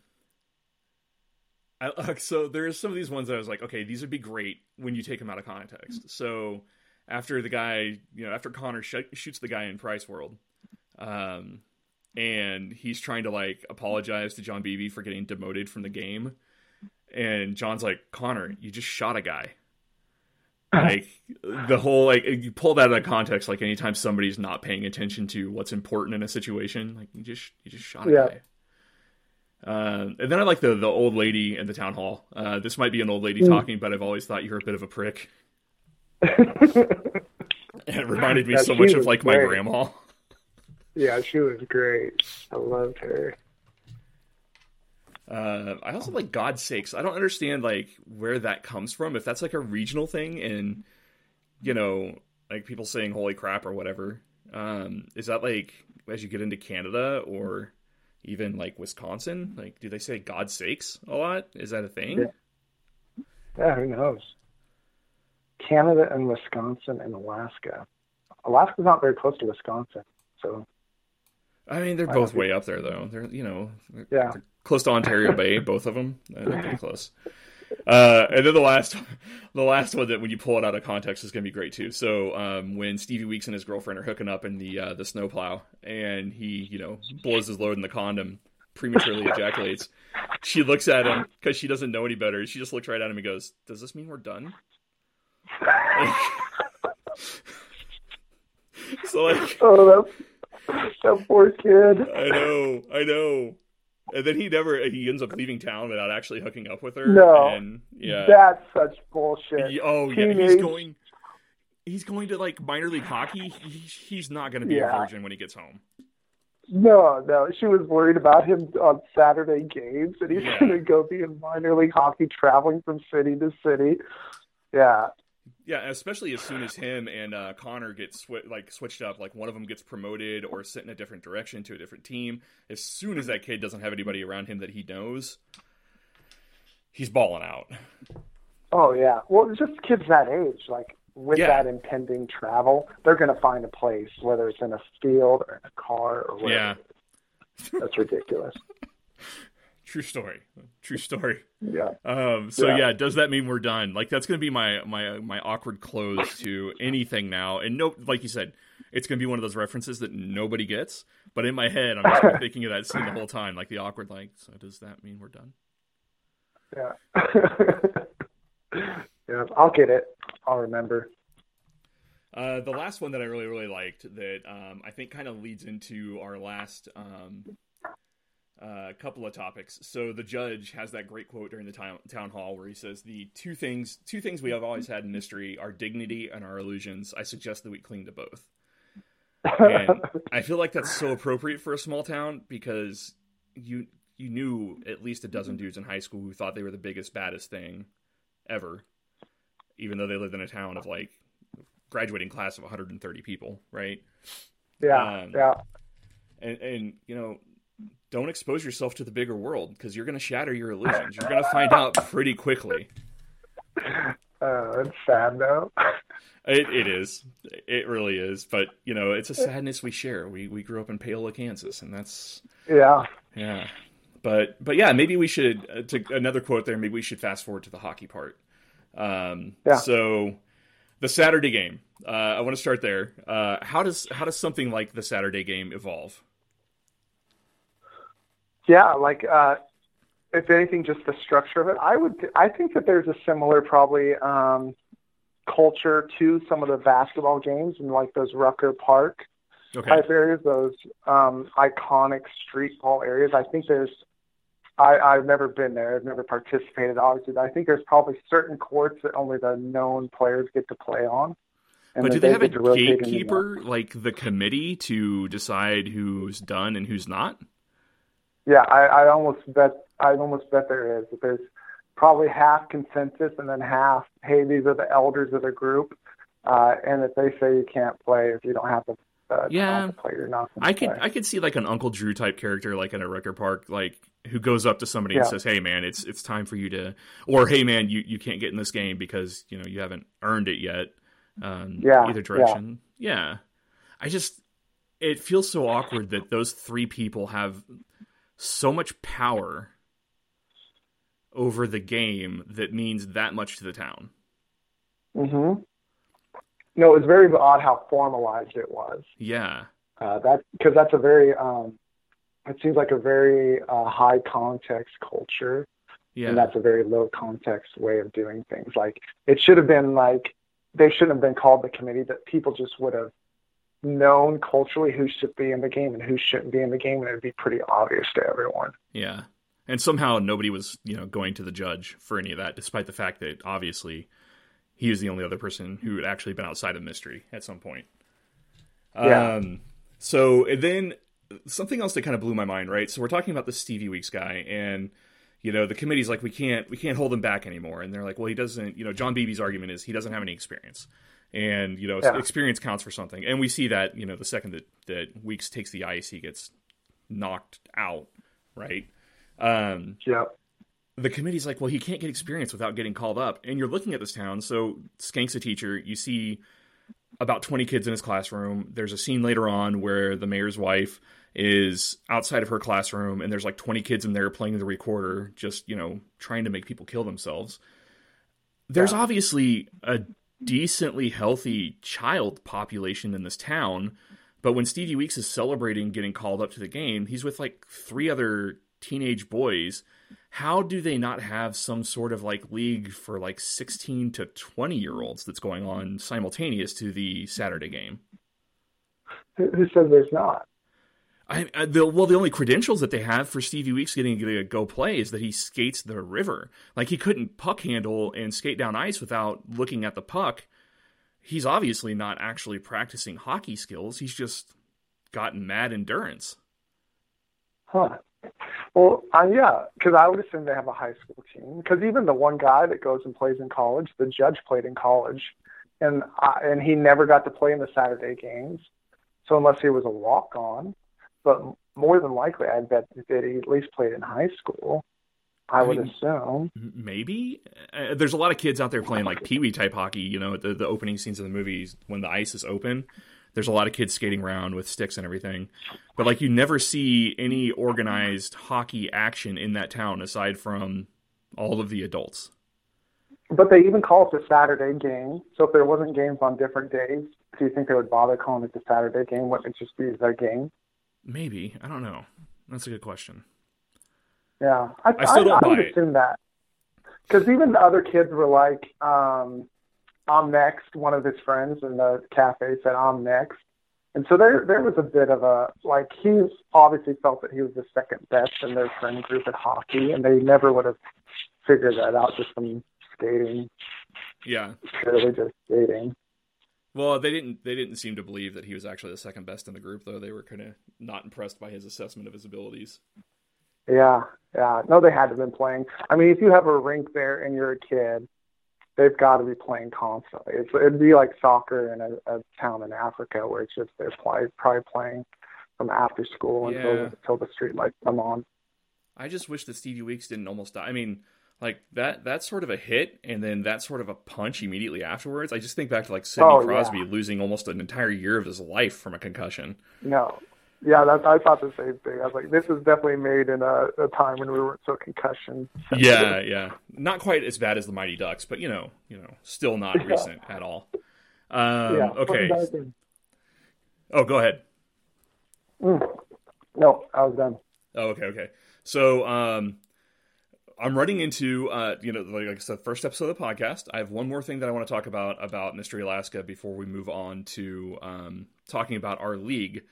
I, so there's some of these ones that I was like, okay, these would be great when you take them out of context. So after the guy, you know, after Connor sh- shoots the guy in Price World, um, and he's trying to like apologize to John Biebe for getting demoted from the game, and John's like, Connor, you just shot a guy. Like the whole like you pull that out of context. Like anytime somebody's not paying attention to what's important in a situation, like you just you just shot a yeah. guy. Uh, and then I like the the old lady in the town hall. Uh, this might be an old lady mm. talking, but I've always thought you're a bit of a prick. it reminded me yeah, so much of like great. my grandma. Yeah, she was great. I loved her. Uh, I also like God's sakes. I don't understand like where that comes from. If that's like a regional thing, and you know, like people saying "holy crap" or whatever. Um, is that like as you get into Canada or even like Wisconsin? Like, do they say "God's sakes" a lot? Is that a thing? Yeah, yeah who knows? Canada and Wisconsin and Alaska. Alaska's not very close to Wisconsin, so. I mean, they're both way up there, though. They're you know, yeah, close to Ontario Bay, both of them. They're pretty close. Uh, and then the last, the last one that when you pull it out of context is going to be great too. So um, when Stevie Weeks and his girlfriend are hooking up in the uh, the snowplow, and he you know blows his load in the condom, prematurely ejaculates, she looks at him because she doesn't know any better. She just looks right at him and goes, "Does this mean we're done?" So like, oh, that, that poor kid. I know, I know. And then he never he ends up leaving town without actually hooking up with her. No, and yeah, that's such bullshit. He, oh Teenage... yeah, he's going. He's going to like minor league hockey. He, he's not going to be yeah. a virgin when he gets home. No, no, she was worried about him on Saturday games, and he's yeah. going to go be in minor league hockey, traveling from city to city. Yeah, yeah, especially as soon as him and uh, Connor get sw- like switched up, like one of them gets promoted or sent in a different direction to a different team. As soon as that kid doesn't have anybody around him that he knows, he's balling out. Oh yeah, well, just kids that age, like with yeah. that impending travel, they're going to find a place, whether it's in a field or in a car or whatever. Yeah, that's ridiculous. True story. True story. Yeah. Um. So yeah. yeah. does that mean we're done? Like that's gonna be my my my awkward close to anything now. And no, like you said, it's gonna be one of those references that nobody gets. But in my head, I'm just thinking of that scene the whole time, like the awkward, like. So does that mean we're done? Yeah. yeah. I'll get it. I'll remember. Uh, the last one that I really really liked that um, I think kind of leads into our last um, a uh, couple of topics. So the judge has that great quote during the town, town hall where he says, "The two things, two things we have always had in mystery: our dignity and our illusions. I suggest that we cling to both." And I feel like that's so appropriate for a small town because you you knew at least a dozen dudes in high school who thought they were the biggest, baddest thing ever, even though they lived in a town of like graduating class of 130 people, right? Yeah, um, yeah. And and you know don't expose yourself to the bigger world because you're going to shatter your illusions. You're going to find out pretty quickly. Oh, it's sad though. It, it is. It really is. But you know, it's a sadness we share. We we grew up in Paola, Kansas, and that's yeah, yeah. But but yeah, maybe we should uh, to another quote there. Maybe we should fast forward to the hockey part. Um, yeah. So the Saturday game. Uh, I want to start there. Uh, how does how does something like the Saturday game evolve? Yeah, like uh, if anything, just the structure of it. I would. I think that there's a similar probably um, culture to some of the basketball games in like those Rucker Park okay. type areas, those um, iconic street ball areas. I think there's. I, I've never been there. I've never participated. Obviously, I think there's probably certain courts that only the known players get to play on. but do they, they have a gatekeeper, like the committee, to decide who's done and who's not? Yeah, I, I almost bet I almost bet there is. That there's probably half consensus and then half, hey, these are the elders of the group, uh, and if they say you can't play if you don't have the uh, yeah, play, you're not. I could I could see like an Uncle Drew type character, like in a Rucker Park, like who goes up to somebody yeah. and says, "Hey, man, it's it's time for you to," or "Hey, man, you you can't get in this game because you know you haven't earned it yet." Um, yeah, either direction. Yeah. yeah, I just it feels so awkward that those three people have so much power over the game that means that much to the town. Mm-hmm. No, it was very odd how formalized it was. Yeah. Uh, that because that's a very um, it seems like a very uh, high context culture. Yeah. And that's a very low context way of doing things. Like it should have been like they shouldn't have been called the committee. That people just would have known culturally who should be in the game and who shouldn't be in the game, and it'd be pretty obvious to everyone. Yeah, and somehow nobody was, you know, going to the judge for any of that, despite the fact that obviously he was the only other person who had actually been outside of mystery at some point. Yeah. Um, so then something else that kind of blew my mind, right? So we're talking about the Stevie Weeks guy, and you know the committee's like, we can't, we can't hold him back anymore, and they're like, well, he doesn't. You know, John Biebe's argument is he doesn't have any experience and you know yeah. experience counts for something. And we see that you know the second that that weeks takes the ice he gets knocked out right? Um yeah. the committee's like well he can't get experience without getting called up. And you're looking at this town so skank's a teacher. You see about 20 kids in his classroom. There's a scene later on where the mayor's wife is outside of her classroom and there's like 20 kids in there playing the recorder just you know trying to make people kill themselves. There's yeah. obviously a decently healthy child population in this town. But when Stevie Weeks is celebrating getting called up to the game, he's with like three other teenage boys. How do they not have some sort of like league for like 16 to 20 year olds that's going on simultaneous to the Saturday game? Who says there's not? I, I, the, well, the only credentials that they have for Stevie Weeks getting to go play is that he skates the river. Like he couldn't puck handle and skate down ice without looking at the puck. He's obviously not actually practicing hockey skills. He's just gotten mad endurance. Huh. Well, uh, yeah, because I would assume they have a high school team. Because even the one guy that goes and plays in college, the judge played in college, and uh, and he never got to play in the Saturday games. So unless he was a walk on, but more than likely, I bet that he at least played in high school. I, I would mean, assume. Maybe uh, there's a lot of kids out there playing like pee wee type hockey. You know, the the opening scenes of the movies when the ice is open. There's a lot of kids skating around with sticks and everything, but like you never see any organized hockey action in that town aside from all of the adults. But they even call it the Saturday game. So if there wasn't games on different days, do you think they would bother calling it the Saturday game? Wouldn't it just be their game? Maybe I don't know. That's a good question. Yeah, I, I still don't I, I would assume that because even the other kids were like, um, "I'm next." One of his friends in the cafe said, "I'm next," and so there there was a bit of a like he obviously felt that he was the second best in their friend group at hockey, and they never would have figured that out just from skating. Yeah, purely just skating. Well, they didn't. They didn't seem to believe that he was actually the second best in the group, though. They were kind of not impressed by his assessment of his abilities. Yeah, yeah. No, they had to have been playing. I mean, if you have a rink there and you're a kid, they've got to be playing constantly. It's, it'd be like soccer in a, a town in Africa where it's just they're play, probably playing from after school yeah. until until the street lights come on. I just wish that Stevie Weeks didn't almost die. I mean, like that that's sort of a hit and then that sort of a punch immediately afterwards. I just think back to like Sidney oh, Crosby yeah. losing almost an entire year of his life from a concussion. No. Yeah, that, I thought the same thing. I was like, this is definitely made in a, a time when we weren't so concussion. Yeah, yeah, not quite as bad as the Mighty Ducks, but you know, you know, still not yeah. recent at all. Um, yeah. okay. Oh, go ahead. Mm. No, I was done. Oh, okay, okay. So, um, I'm running into, uh, you know, like I said, first episode of the podcast. I have one more thing that I want to talk about about Mystery Alaska before we move on to um, talking about our league.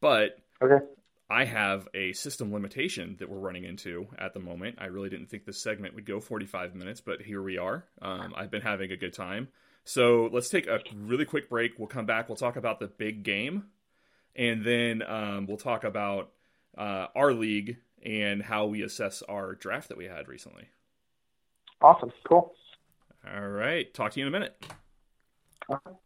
But Okay. I have a system limitation that we're running into at the moment. I really didn't think this segment would go 45 minutes, but here we are. Um, I've been having a good time. So let's take a really quick break. We'll come back. We'll talk about the big game, and then um, we'll talk about uh, our league and how we assess our draft that we had recently. Awesome. Cool. All right. Talk to you in a minute. Okay.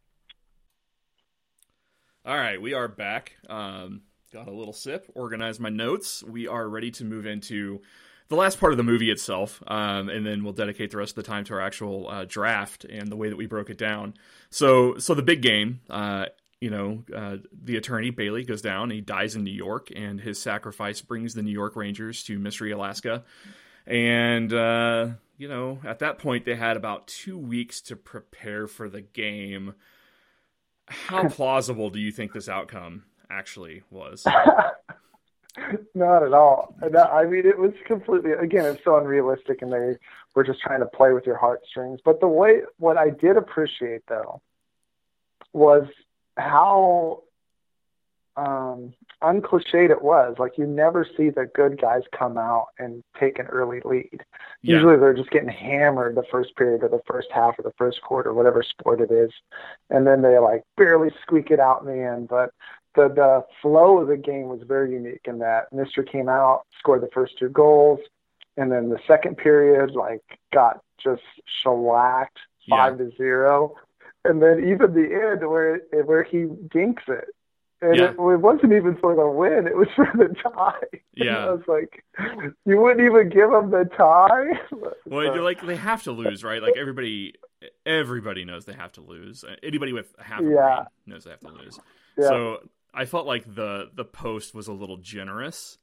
All right. We are back. Um, got a little sip, organized my notes. We are ready to move into the last part of the movie itself, um, and then we'll dedicate the rest of the time to our actual uh, draft and the way that we broke it down. So, so the big game, uh, you know, uh, the attorney Bailey goes down. He dies in New York, and his sacrifice brings the New York Rangers to Mystery, Alaska. And uh, you know, at that point, they had about two weeks to prepare for the game. How plausible do you think this outcome actually was? Not at all. I mean, it was completely, again, it's so unrealistic and they were just trying to play with your heartstrings. But the way, what I did appreciate though, was how um, uncliched it was. Like you never see the good guys come out and take an early lead. Yeah. Usually they're just getting hammered the first period or the first half or the first quarter, whatever sport it is. And then they like barely squeak it out in the end. But the, the flow of the game was very unique in that Mystery came out, scored the first two goals, and then the second period like got just shellacked five to zero. And then even the end where where he dinks it. And Yeah. it, it wasn't even for the win; it was for the tie. And Yeah. I was like, you wouldn't even give him the tie. Well, So- you're like they have to lose, right? Like everybody, everybody knows they have to lose. Anybody with half a Yeah. knows they have to lose. yeah. So I felt like the the post was a little generous.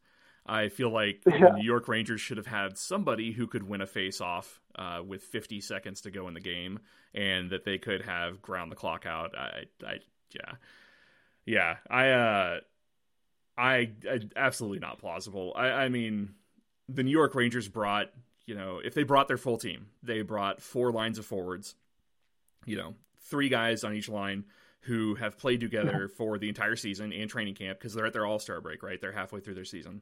I feel like Yeah. the New York Rangers should have had somebody who could win a face off uh, with 50 seconds to go in the game, and that they could have ground the clock out. I, I yeah, yeah. I, uh, I, I absolutely not plausible. I, I mean, the New York Rangers brought, you know, if they brought their full team, they brought four lines of forwards, you know, three guys on each line who have played together for the entire season and training camp because they're at their All Star break, right? They're halfway through their season.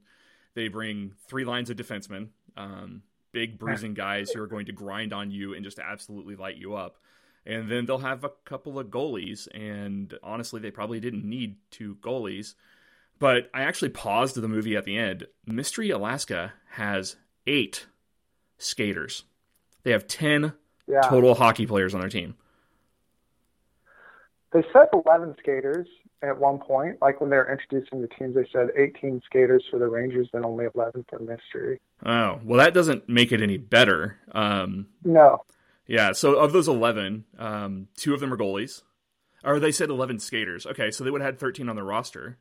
They bring three lines of defensemen, um, big bruising guys who are going to grind on you and just absolutely light you up. And then they'll have a couple of goalies, and honestly, they probably didn't need two goalies. But I actually paused the movie at the end. Mystery Alaska has eight skaters. They have 10 yeah. total hockey players on their team. They said 11 skaters at one point. Like when they were introducing the teams, they said 18 skaters for the Rangers and only 11 for Mystery. Oh, well, that doesn't make it any better. Um, No. yeah, so of those 11, um, two of them are goalies. Or they said 11 skaters. Okay, so they would have had 13 on their roster.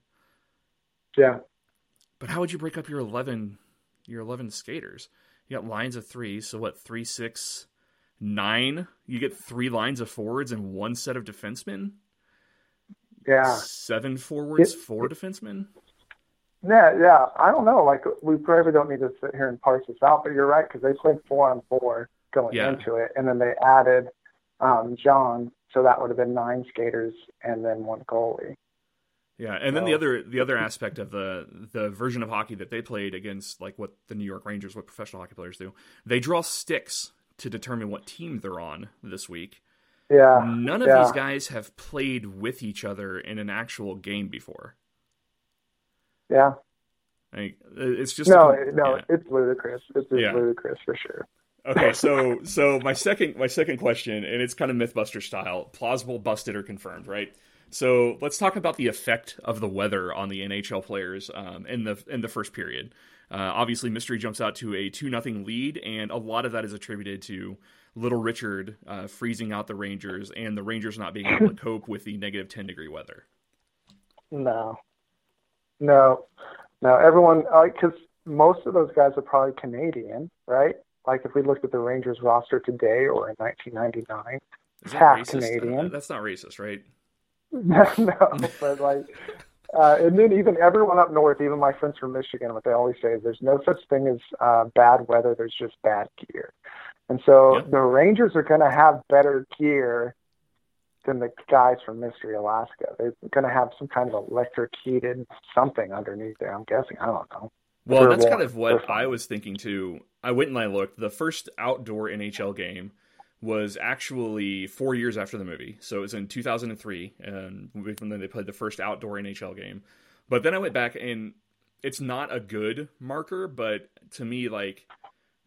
Yeah. But how would you break up your 11 your 11 skaters? You got lines of 3, so what? Three, six, nine? You get 3 lines of forwards and one set of defensemen? Yeah. Seven forwards, It- four defensemen? Yeah, yeah. I don't know. Like we probably don't need to sit here and parse this out, but you're right because they played four on four going Yeah. into it, and then they added um, John, so that would have been nine skaters and then one goalie. Yeah, and then the other the other aspect of the the version of hockey that they played against like what the New York Rangers, what professional hockey players do, they draw sticks to determine what team they're on this week. Yeah. None of yeah. these guys have played with each other in an actual game before. Yeah. Like, it's just No, a- no, yeah. it's ludicrous. It's Yeah. ludicrous for sure. Okay, so so my second my second question, and it's kind of MythBuster style, plausible, busted, or confirmed, right? So let's talk about the effect of the weather on the NHL players um, in the in the first period. Uh, obviously, Mystery jumps out to a two nothing lead, and a lot of that is attributed to Little Richard uh, freezing out the Rangers, and the Rangers not being able to cope with the negative ten degree weather. No. No. No. Everyone, because most of those guys are probably Canadian, right? Like if we looked at the Rangers roster today or in 1999, half Canadian. That's not racist, right? no, but like, uh, and then even everyone up north, even my friends from Michigan, what they always say is there's no such thing as uh, bad weather. There's just bad gear. And so the Rangers are going to have better gear than the guys from Mystery Alaska. They're going to have some kind of electric heated something underneath there. I'm guessing. I don't know. Well, They're that's warm. kind of what I was thinking too. I went and I looked. The first outdoor NHL game was actually four years after the movie. So it was in 2003, and then they played the first outdoor NHL game. But then I went back, and it's not a good marker, but to me, like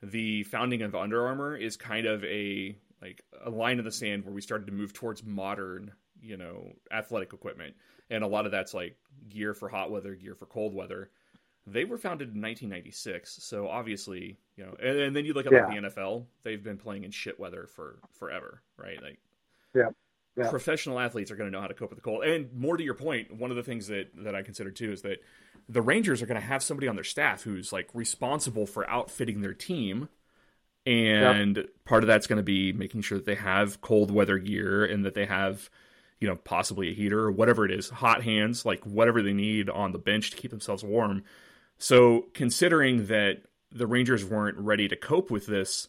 the founding of Under Armour is kind of a like a line in the sand where we started to move towards modern, you know, athletic equipment, and a lot of that's like gear for hot weather, gear for cold weather. They were founded in 1996, so obviously, you know, and, and then you look at yeah. like the NFL, they've been playing in shit weather for forever, right? Like, yeah. Yeah. professional athletes are going to know how to cope with the cold. And more to your point, one of the things that that I consider too is that the Rangers are going to have somebody on their staff who's like responsible for outfitting their team. And yep. part of that's going to be making sure that they have cold weather gear and that they have, you know, possibly a heater or whatever it is, hot hands, like whatever they need on the bench to keep themselves warm. So, considering that the Rangers weren't ready to cope with this,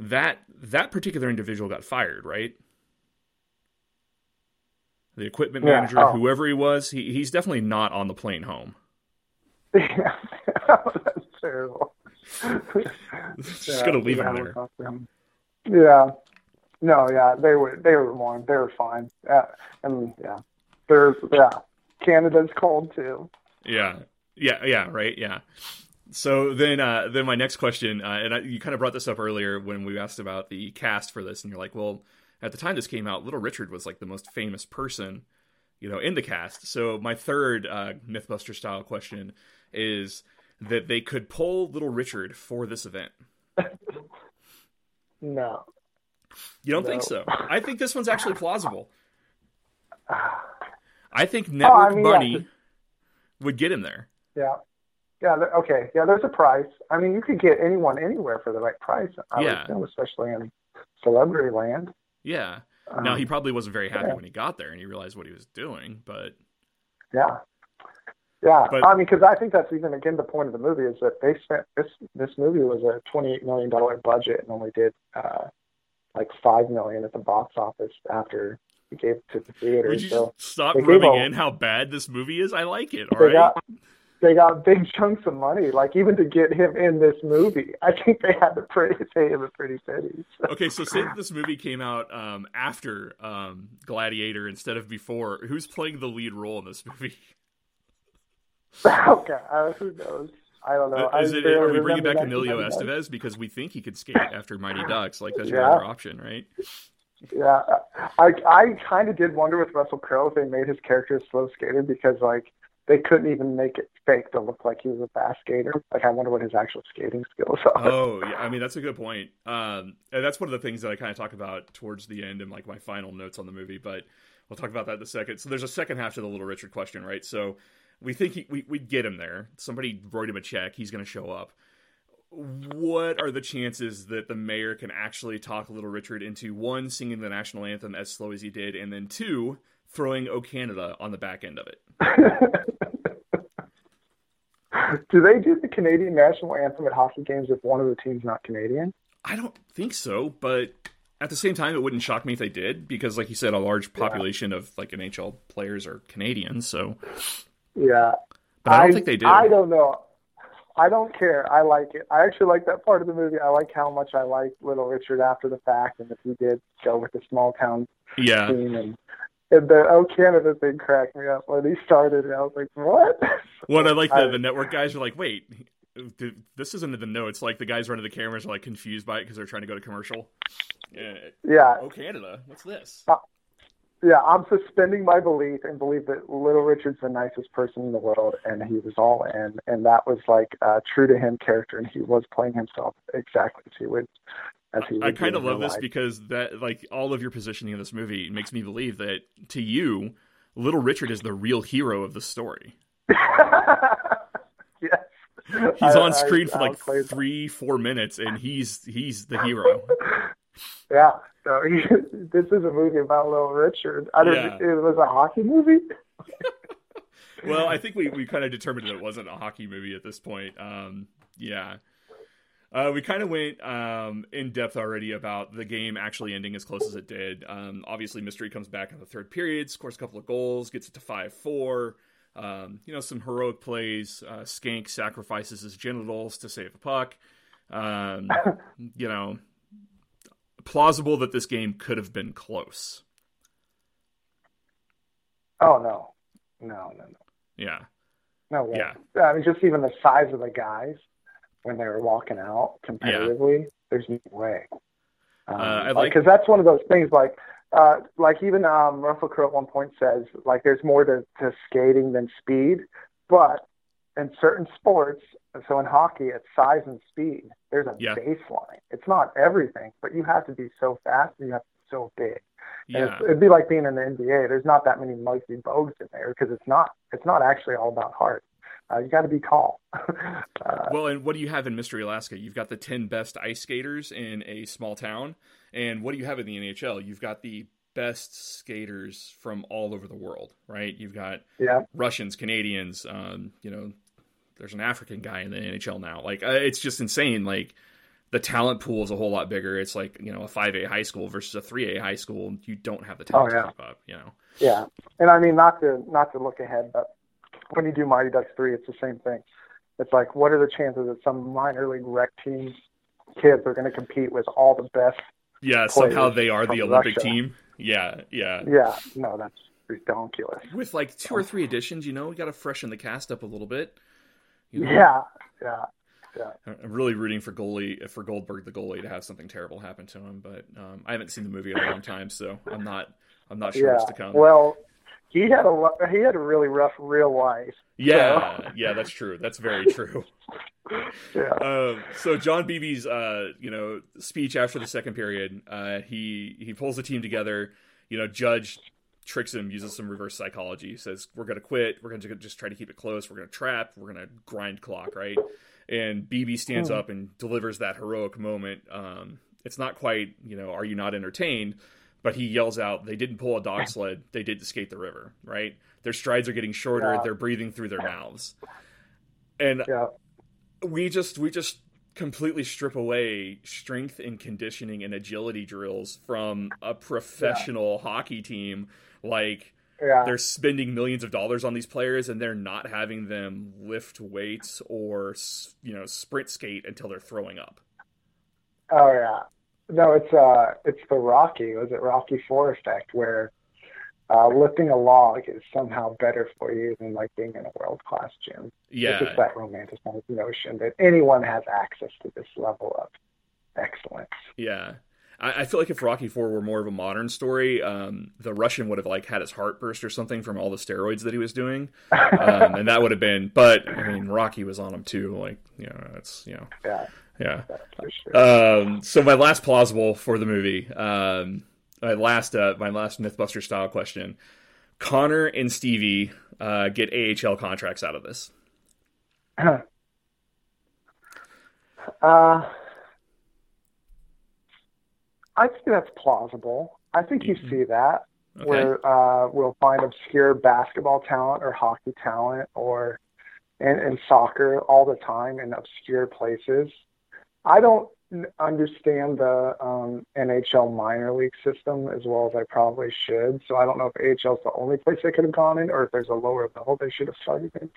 that that particular individual got fired, right? The equipment manager, yeah. oh. whoever he was, he, he's definitely not on the plane home. Yeah, that's terrible. Just yeah, gonna leave him there. Yeah, no, yeah, they were they were warm. They were fine. Uh, and yeah, there's yeah, Canada's cold too. Yeah, yeah, yeah, right, yeah. So then, uh, then my next question, uh, and I, you kind of brought this up earlier when we asked about the cast for this, and you're like, well, at the time this came out, Little Richard was like the most famous person, you know, in the cast. So my third uh, MythBuster style question is that they could pull Little Richard for this event. no. You don't no. think so? I think this one's actually plausible. I think Network oh, I mean, Bunny yeah. would get him there. Yeah. Yeah, okay. Yeah, there's a price. I mean, you could get anyone anywhere for the right price. I yeah. Assume, especially in celebrity land. Yeah. Um, now he probably wasn't very happy yeah. when he got there and he realized what he was doing, but yeah, yeah, but, I mean, because I think that's even again the point of the movie is that they spent this this movie was a twenty eight million dollar budget and only did uh, like five million at the box office after we gave it to the theater. Would you so stop rubbing in how bad this movie is? I like it. All they right. Got, they got big chunks of money, like even to get him in this movie. I think they had to pay, pay him a pretty penny. So. Okay, so say this movie came out um, after um, Gladiator instead of before. Who's playing the lead role in this movie? Okay, uh, who knows? I don't know. Is it, are we bringing back Emilio Estevez because we think he could skate after Mighty Ducks? Like that's your yeah. other option, right? Yeah, I I kind of did wonder with Russell Crowe if they made his character a slow skater because like they couldn't even make it fake to look like he was a fast skater. Like I wonder what his actual skating skills are. Oh yeah, I mean that's a good point. Um, and that's one of the things that I kind of talk about towards the end in like my final notes on the movie, but we'll talk about that in a second. So there's a second half to the Little Richard question, right? So we think he, we, we'd get him there. Somebody wrote him a check. He's going to show up. What are the chances that the mayor can actually talk Little Richard into one, singing the national anthem as slow as he did, and then two, throwing "O Canada" on the back end of it? do they do the Canadian national anthem at hockey games if one of the teams not Canadian? I don't think so, but at the same time, it wouldn't shock me if they did because, like you said, a large population yeah. of like NHL players are Canadians. So yeah. But I don't I, think they do. I don't know. I don't care. I like it. I actually like that part of the movie. I like how much I like Little Richard after the fact, and if he did go with the small town yeah. scene, and, and the Oh Canada thing cracked me up when he started, and I was like, what? What I like the, I, the network guys are like, wait, this isn't in the notes. Like the guys running the cameras are like confused by it because they're trying to go to commercial. Yeah. Yeah. Oh Canada, what's this? Uh, Yeah, I'm suspending my belief and believe that Little Richard's the nicest person in the world, and he was all in, and that was like a true to him character, and he was playing himself exactly as he would. As he would I kind of love this life. because that, like, all of your positioning in this movie makes me believe that to you, Little Richard is the real hero of the story. yes. He's I, on screen I, for like three, four minutes, and he's he's the hero. Yeah, though. this is a movie about Little Richard. I don't. Yeah. It was a hockey movie. well, I think we, we kind of determined that it wasn't a hockey movie at this point. Um, yeah. Uh, we kind of went um, in depth already about the game actually ending as close as it did. Um, obviously, Mystery comes back in the third period, scores a couple of goals, gets it to 5 4. Um, you know, some heroic plays. Uh, Skank sacrifices his genitals to save a puck. Um, you know, plausible that this game could have been close. Oh no, no, no, no, Yeah. no way. Yeah. I mean, just even the size of the guys when they were walking out competitively, there's no way. Uh, I like- because that's one of those things like. Uh, like even um, Russell Crowe at one point says, like there's more to, to skating than speed, but in certain sports, so in hockey, it's size and speed. There's a Yeah. baseline. It's not everything, but you have to be so fast and you have to be so big. And Yeah. it'd be like being in the NBA. There's not that many Muggsy Bogues in there because it's not. It's not actually all about heart. Uh, you got to be tall. uh, Well, and what do you have in Mystery Alaska? You've got the 10 best ice skaters in a small town. And what do you have in the NHL? You've got the best skaters from all over the world, right? You've got yeah, Russians, Canadians, um, you know, there's an African guy in the NHL now. Like, uh, it's just insane. Like, the talent pool is a whole lot bigger. It's like, you know, a 5A high school versus a 3A high school. You don't have the talent Oh, yeah. to keep up, you know? yeah. And I mean, not to not to look ahead, but when you do Mighty Ducks three, it's the same thing. It's like, what are the chances that some minor league rec team kids are going to compete with all the best? Yeah, somehow they are the Olympic Russia. team. Yeah, yeah. Yeah, no, that's ridiculous. with like two or three additions, you know, we got to freshen the cast up a little bit. You know? Yeah, yeah. I'm really rooting for goalie for Goldberg, the goalie, to have something terrible happen to him. But um, I haven't seen the movie in a long time, so I'm not I'm not sure yeah. what's to come. Well, he had a lo- he had a really rough real life. yeah, yeah, that's true. That's very true. Yeah. Um, so John Biebe's uh, you know speech after the second period, uh, he he pulls the team together. You know, Judge tricks him, uses some reverse psychology, says we're gonna quit, we're gonna just try to keep it close, we're gonna trap, we're gonna grind clock, right? And Biebe stands Hmm. up and delivers that heroic moment. Um, it's not quite, you know, are you not entertained? But he yells out, they didn't pull a dog sled, they did skate the river, right? Their strides are getting shorter, Yeah. they're breathing through their mouths. And Yeah. we just we just completely strip away strength and conditioning and agility drills from a professional hockey team like Yeah. they're spending millions of dollars on these players and they're not having them lift weights or you know sprint skate until they're throwing up Oh yeah. No, it's uh it's the Rocky, was it Rocky Four effect where uh lifting a log is somehow better for you than like being in a world class gym. It's yeah just that romanticized notion that anyone has access to this level of excellence. yeah I, I feel like if Rocky Four were more of a modern story, um, the Russian would have like had his heart burst or something from all the steroids that he was doing, um, and that would have been. But I mean, Rocky was on him too. Like you know, it's you know, yeah, yeah. sure. Um, so my last plausible for the movie, um, my last uh, my last MythBuster style question: Connor and Stevie uh, get AHL contracts out of this. Uh, I think that's plausible. I think you Mhm. see that Okay. where uh, we'll find obscure basketball talent or hockey talent or in, in soccer all the time in obscure places. I don't understand the um, NHL minor league system as well as I probably should. So I don't know if AHL is the only place they could have gone in or if there's a lower level they should have started in.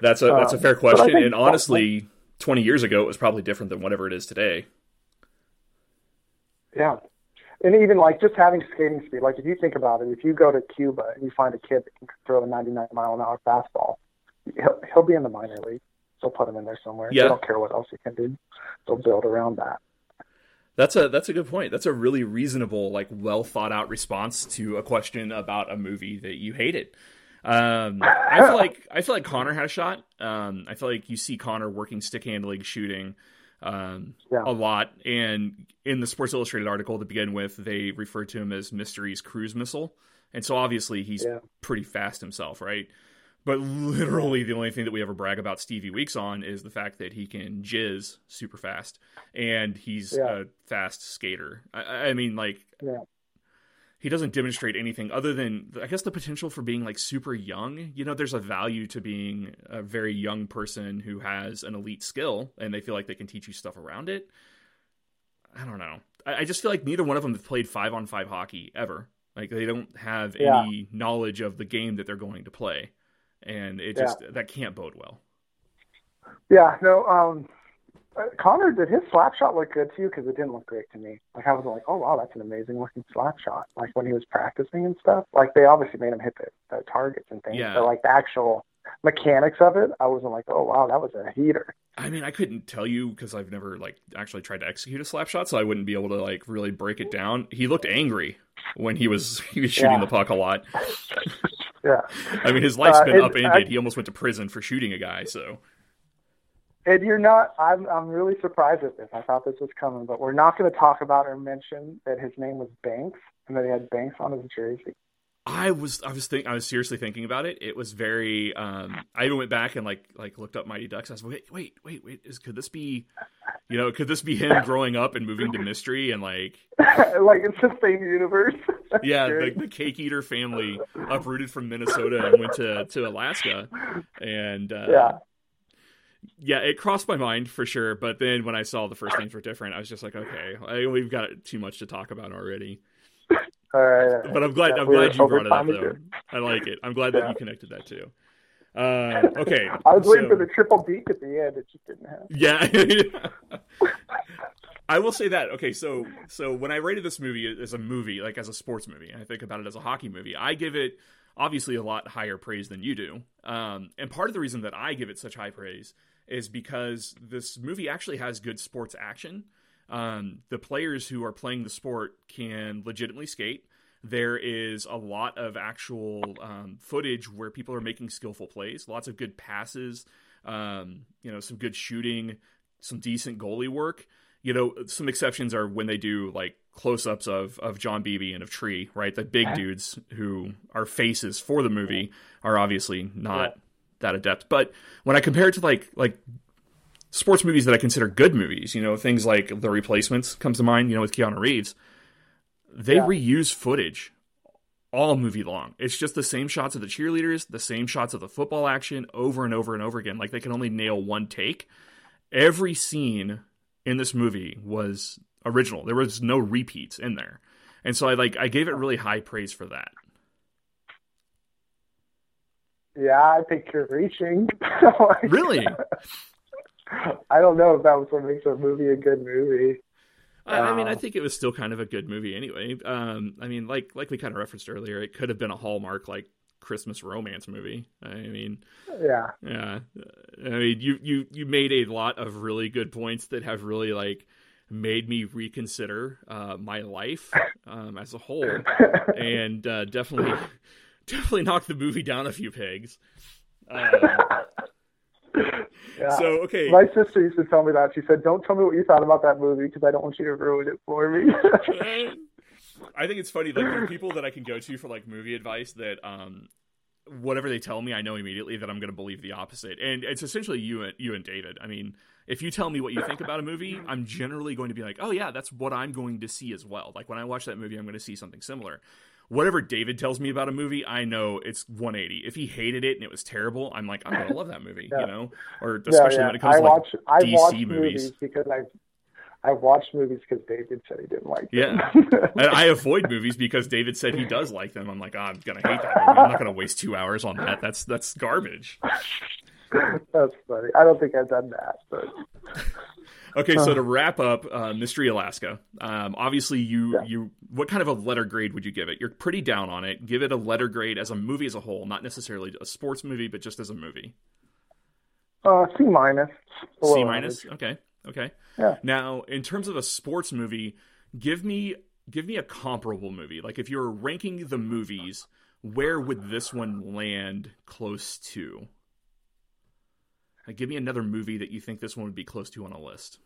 That's a that's a Um, fair question, and honestly, twenty years ago it was probably different than whatever it is today. Yeah. And even like just having skating speed, like if you think about it, if you go to Cuba and you find a kid that can throw a 99 mile an hour fastball, he'll, he'll be in the minor league. They'll put him in there somewhere. Yeah. They don't care what else he can do. They'll build around that. That's a that's a good point. That's a really reasonable, like well thought out response to a question about a movie that you hated. Um, I feel like I feel like Connor had a shot. Um, I feel like you see Connor working stick handling, shooting um, Yeah. a lot, and in the Sports Illustrated article to begin with, they referred to him as Mystery's cruise missile, and so obviously he's Yeah. pretty fast himself, right? But literally, the only thing that we ever brag about Stevie Weeks on is the fact that he can jizz super fast, and he's Yeah. a fast skater. I, I mean, like, Yeah. He doesn't demonstrate anything other than, I guess, the potential for being like super young. You know, there's a value to being a very young person who has an elite skill, and they feel like they can teach you stuff around it. I don't know. I, I just feel like neither one of them have played five on five hockey ever. Like they don't have Yeah. any knowledge of the game that they're going to play, and it just that can't bode well. Yeah, no, um, Connor, did his slap shot look good to you? Because it didn't look great to me. Like, I was like, oh, wow, that's an amazing looking slap shot. Like, when he was practicing and stuff. Like, they obviously made him hit the, the targets and things. Yeah. But, like, the actual mechanics of it, I wasn't like, oh, wow, that was a heater. I mean, I couldn't tell you because I've never like actually tried to execute a slap shot, so I wouldn't be able to like really break it down. He looked angry when he was he was shooting Yeah. the puck a lot. Yeah. I mean, his life's Uh, been and upended. I- he almost went to prison for shooting a guy. So And you're not, I'm, I'm really surprised at this. I thought this was coming, but we're not going to talk about or mention that his name was Banks and that he had Banks on his jersey. I was I was think I was seriously thinking about it. It was very. um I even went back and like like looked up Mighty Ducks. I was like, wait wait wait wait. Is could this be, you know, could this be him growing up and moving to mystery and like like, it's the same universe. Yeah, the, the cake eater family uprooted from Minnesota and went to, to Alaska, and uh, yeah. Yeah, it crossed my mind for sure. But then when I saw the first names were different, I was just like, okay, I, we've got too much to talk about already. All right. all right. But I'm glad Yeah, I'm glad you brought it up though. I like it. I'm glad that Yeah. you connected that too. Uh, okay, I was waiting for the triple deke at the end. It just didn't happen. Yeah. I will say that. Okay, so so when I rated this movie as a movie, like as a sports movie, I think about it as a hockey movie. I give it obviously a lot higher praise than you do. Um, and part of the reason that I give it such high praise is because this movie actually has good sports action. Um, the players who are playing the sport can legitimately skate. There is a lot of actual um, footage where people are making skillful plays, lots of good passes, um, you know, some good shooting, some decent goalie work. You know, some exceptions are when they do like close-ups of of John Biebe and of Tree, right? The big dudes who are faces for the movie are obviously not that adept. But when I compare it to like like sports movies that I consider good movies, you know, things like The Replacements comes to mind, you know, with Keanu Reeves. They Yeah. reuse footage all movie long. It's just the same shots of the cheerleaders, the same shots of the football action over and over and over again. Like they can only nail one take. Every scene in this movie was original. There was no repeats in there. And so I like I gave it really high praise for that. Yeah, I think you're reaching. Like, Really? I don't know if that was what makes a movie a good movie. I, I mean, I Uh, think it was still kind of a good movie anyway. Um, I mean, like like we kind of referenced earlier, it could have been a Hallmark like Christmas romance movie. I mean, Yeah. yeah, I mean, you you you made a lot of really good points that have really like made me reconsider uh, my life um, as a whole, and uh, definitely definitely knocked the movie down a few pegs. Um, yeah. so okay, My sister used to tell me that. She said, "Don't tell me what you thought about that movie because I don't want you to ruin it for me." I think it's funny. Like there are people that I can go to for like movie advice that um whatever they tell me, I know immediately that I'm going to believe the opposite. And it's essentially you and you and David. I mean, if you tell me what you think about a movie, I'm generally going to be like, "Oh yeah, that's what I'm going to see as well." Like when I watch that movie, I'm going to see something similar. Whatever David tells me about a movie, I know it's 180. If he hated it and it was terrible, I'm like, I'm going to love that movie, Yeah. you know? Or especially yeah. when it comes I to like I DC watch movies. movies because I I watched movies because David said he didn't like them. Yeah. them. I, avoid movies because David said he does like them. I'm like, oh, I'm gonna hate that movie. I'm not gonna waste two hours on that. That's that's garbage. That's funny. I don't think I've done that, but Okay, so to wrap up, uh, Mystery Alaska. Um, obviously, you Yeah. you what kind of a letter grade would you give it? You're pretty down on it. Give it a letter grade as a movie as a whole, not necessarily a sports movie, but just as a movie. uh, C minus. C minus. Okay. Okay. Yeah. Now, in terms of a sports movie, give me give me a comparable movie. Like if you're ranking the movies, where would this one land close to? Like, give me another movie that you think this one would be close to on a list.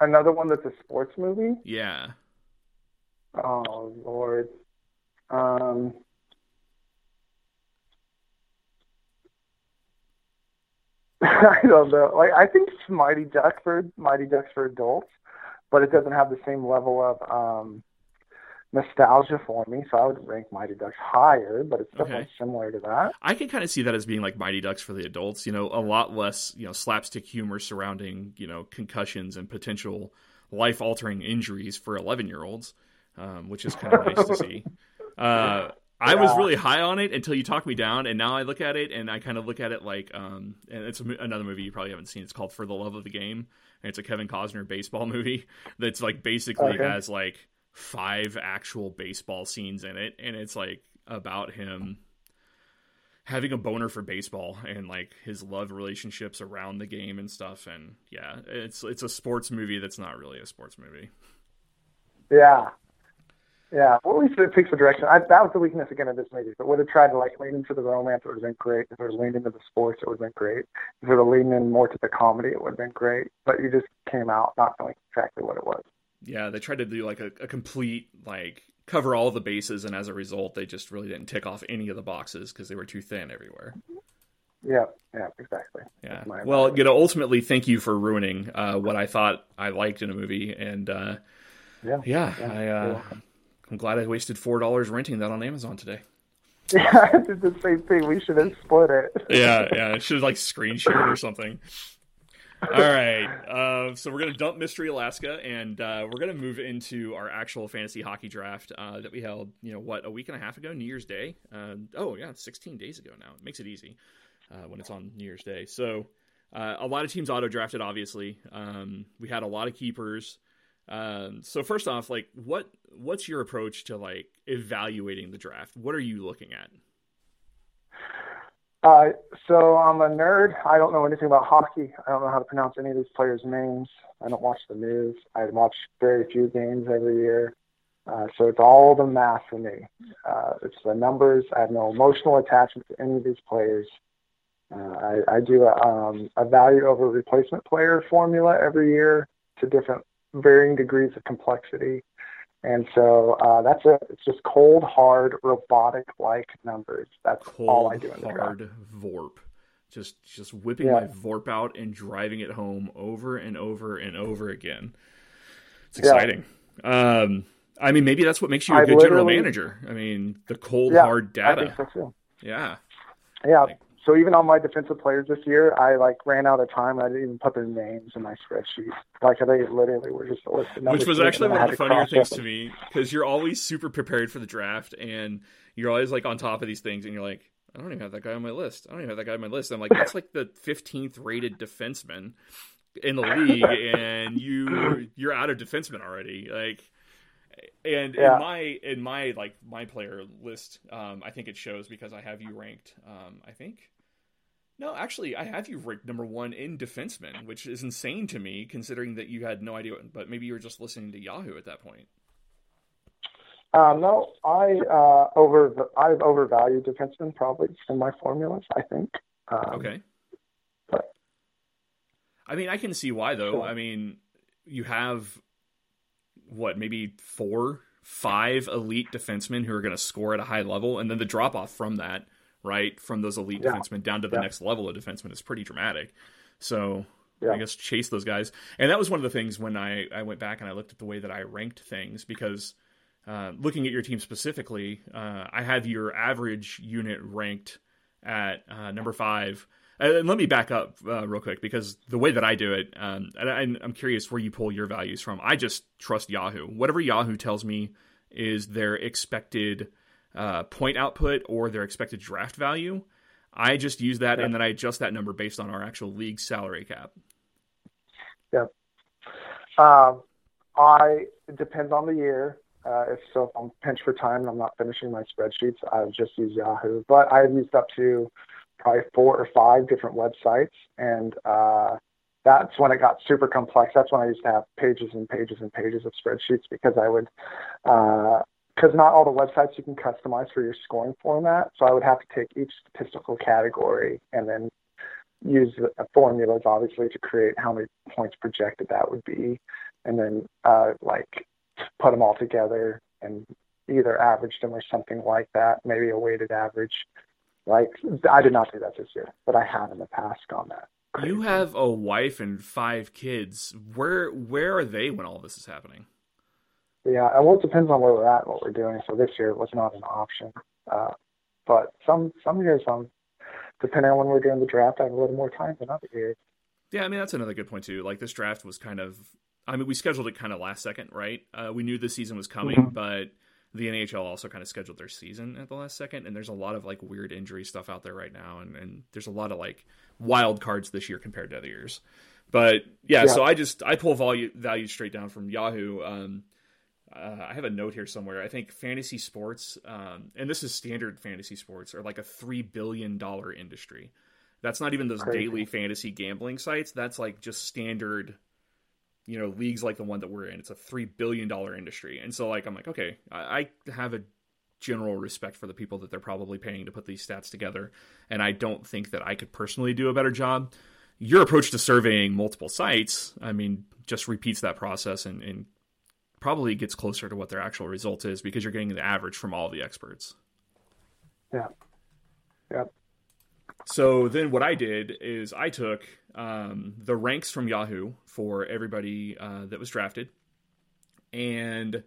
Another one that's a sports movie. Yeah. Oh Lord. Um, I don't know. Like I think it's Mighty Duck for Mighty Ducks for adults, but it doesn't have the same level of um nostalgia for me, so I would rank Mighty Ducks higher, but it's definitely okay. similar to that. I can kind of see that as being like Mighty Ducks for the adults, you know, a lot less, you know, slapstick humor surrounding, you know, concussions and potential life altering injuries for 11 year olds, um, which is kind of nice to see. Uh, I was really high on it until you talked me down, and now I look at it and I kind of look at it like, um, and it's a, another movie you probably haven't seen. It's called For the Love of the Game, and it's a Kevin Costner baseball movie that's like basically okay. has like five actual baseball scenes in it, and it's like about him having a boner for baseball and like his love relationships around the game and stuff. And yeah, it's it's a sports movie that's not really a sports movie. Yeah. Yeah, well, at least it takes the direction. I, that was the weakness again of this movie. But would have tried to like lean into the romance, it would have been great. If it would leaned into the sports, it would have been great. If it would leaned in more to the comedy, it would have been great. But you just came out not knowing exactly what it was yeah, they tried to do like a, a complete like cover all the bases, and as a result, they just really didn't tick off any of the boxes because they were too thin everywhere. Yeah, yeah, exactly. Yeah. Well, you know, ultimately, thank you for ruining uh, what I thought I liked in a movie, and uh, yeah, yeah, yeah I, uh, I'm glad I wasted four dollars renting that on Amazon today. Yeah, I did the same thing. We should have split it. yeah, yeah, I should have like screen shared or something. All right. Uh, so we're going to dump Mystery Alaska, and uh, we're going to move into our actual fantasy hockey draft uh, that we held, you know, what, a week and a half ago, New Year's Day? Uh, oh, yeah, 16 days ago now. It makes it easy uh, when it's on New Year's Day. So uh, a lot of teams auto drafted, obviously. Um, we had a lot of keepers. Um, so first off, like, what what's your approach to like evaluating the draft? What are you looking at? Uh, so I'm a nerd. I don't know anything about hockey. I don't know how to pronounce any of these players' names. I don't watch the news. I watch very few games every year. Uh, so it's all the math for me. Uh, it's the numbers. I have no emotional attachment to any of these players. Uh, I, I do a, um, a value over replacement player formula every year to different varying degrees of complexity. And so uh, that's it. It's just cold, hard, robotic-like numbers. That's cold, all I do in the hard VORP. Just just whipping yeah. my VORP out and driving it home over and over and over again. It's exciting. Yeah. Um, I mean, maybe that's what makes you a good general manager. I mean, the cold, yeah, hard data. So yeah. Yeah. Like, so even on my defensive players this year, I like ran out of time. I didn't even put their names in my spreadsheet. Like they literally were just listed. Which was actually one of the funnier things to me because you're always super prepared for the draft and you're always like on top of these things and you're like, I don't even have that guy on my list. I don't even have that guy on my list. And I'm like, that's like the 15th rated defenseman in the league, and you you're out of defenseman already. Like, and yeah. in my in my like my player list, um, I think it shows because I have you ranked. Um, I think no, actually, I have you ranked number one in defenseman, which is insane to me, considering that you had no idea. But maybe you were just listening to Yahoo at that point. Um, no, I uh, over I've overvalued defensemen probably in my formulas. I think. Um, okay. But I mean, I can see why though. Sure. I mean, you have what maybe four, five elite defensemen who are going to score at a high level, and then the drop off from that right? From those elite yeah. defensemen down to the yeah. next level of defensemen is pretty dramatic. So yeah. I guess chase those guys. And that was one of the things when I, I went back and I looked at the way that I ranked things because uh, looking at your team specifically, uh, I have your average unit ranked at uh, number five. And let me back up uh, real quick because the way that I do it, um, and I'm curious where you pull your values from. I just trust Yahoo. Whatever Yahoo tells me is their expected uh, point output or their expected draft value. I just use that and then I adjust that number based on our actual league salary cap. Yeah. Um, I it depends on the year. Uh, if so, if I'm pinched for time and I'm not finishing my spreadsheets, I would just use Yahoo. But I've used up to probably four or five different websites, and uh, that's when it got super complex. That's when I used to have pages and pages and pages of spreadsheets because I would uh, because not all the websites you can customize for your scoring format. So I would have to take each statistical category and then use formulas, obviously, to create how many points projected that would be, and then uh, like put them all together and either average them or something like that, maybe a weighted average. Like I did not do that this year, but I have in the past on that. you have a wife and five kids. Where where are they when all this is happening? Yeah, well, it depends on where we're at, what we're doing. So this year it was not an option, uh, but some some years, um, depending on when we're doing the draft, I have a little more time than other years. Yeah, I mean that's another good point too. Like this draft was kind of, I mean we scheduled it kind of last second, right? Uh, we knew the season was coming, mm-hmm. but the NHL also kind of scheduled their season at the last second, and there's a lot of like weird injury stuff out there right now, and, and there's a lot of like wild cards this year compared to other years. But yeah, yeah. so I just I pull value value straight down from Yahoo. Um, uh, I have a note here somewhere. I think fantasy sports, um, and this is standard fantasy sports, are like a three billion dollar industry. That's not even those Crazy. daily fantasy gambling sites. That's like just standard, you know, leagues like the one that we're in. It's a three billion dollar industry, and so like I'm like, okay, I, I have a general respect for the people that they're probably paying to put these stats together, and I don't think that I could personally do a better job. Your approach to surveying multiple sites, I mean, just repeats that process and, and probably gets closer to what their actual result is because you're getting the average from all the experts. Yeah. Yeah. So then what I did is I took um, the ranks from Yahoo for everybody uh, that was drafted, and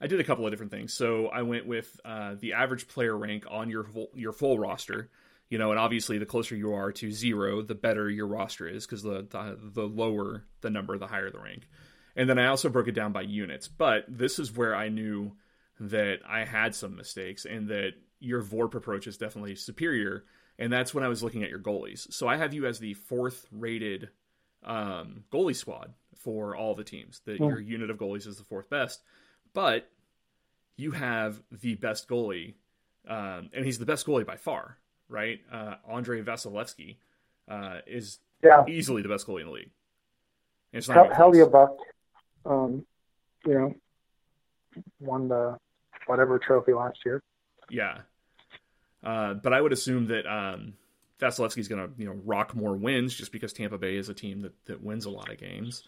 I did a couple of different things. So I went with uh, the average player rank on your full, your full roster. You know, and obviously the closer you are to zero, the better your roster is because the, the the lower the number, the higher the rank. And then I also broke it down by units. But this is where I knew that I had some mistakes and that your VORP approach is definitely superior. And that's when I was looking at your goalies. So I have you as the fourth rated um, goalie squad for all the teams. That your unit of goalies is the fourth best. But you have the best goalie, um, and he's the best goalie by far, right? Uh, Andrei Vasilevskiy uh, is yeah. easily the best goalie in the league. It's not Hell, Hellebuyck um, you know, won the whatever trophy last year. Yeah. Uh, but I would assume that um, Vasilevskiy's going to you know rock more wins just because Tampa Bay is a team that, that wins a lot of games.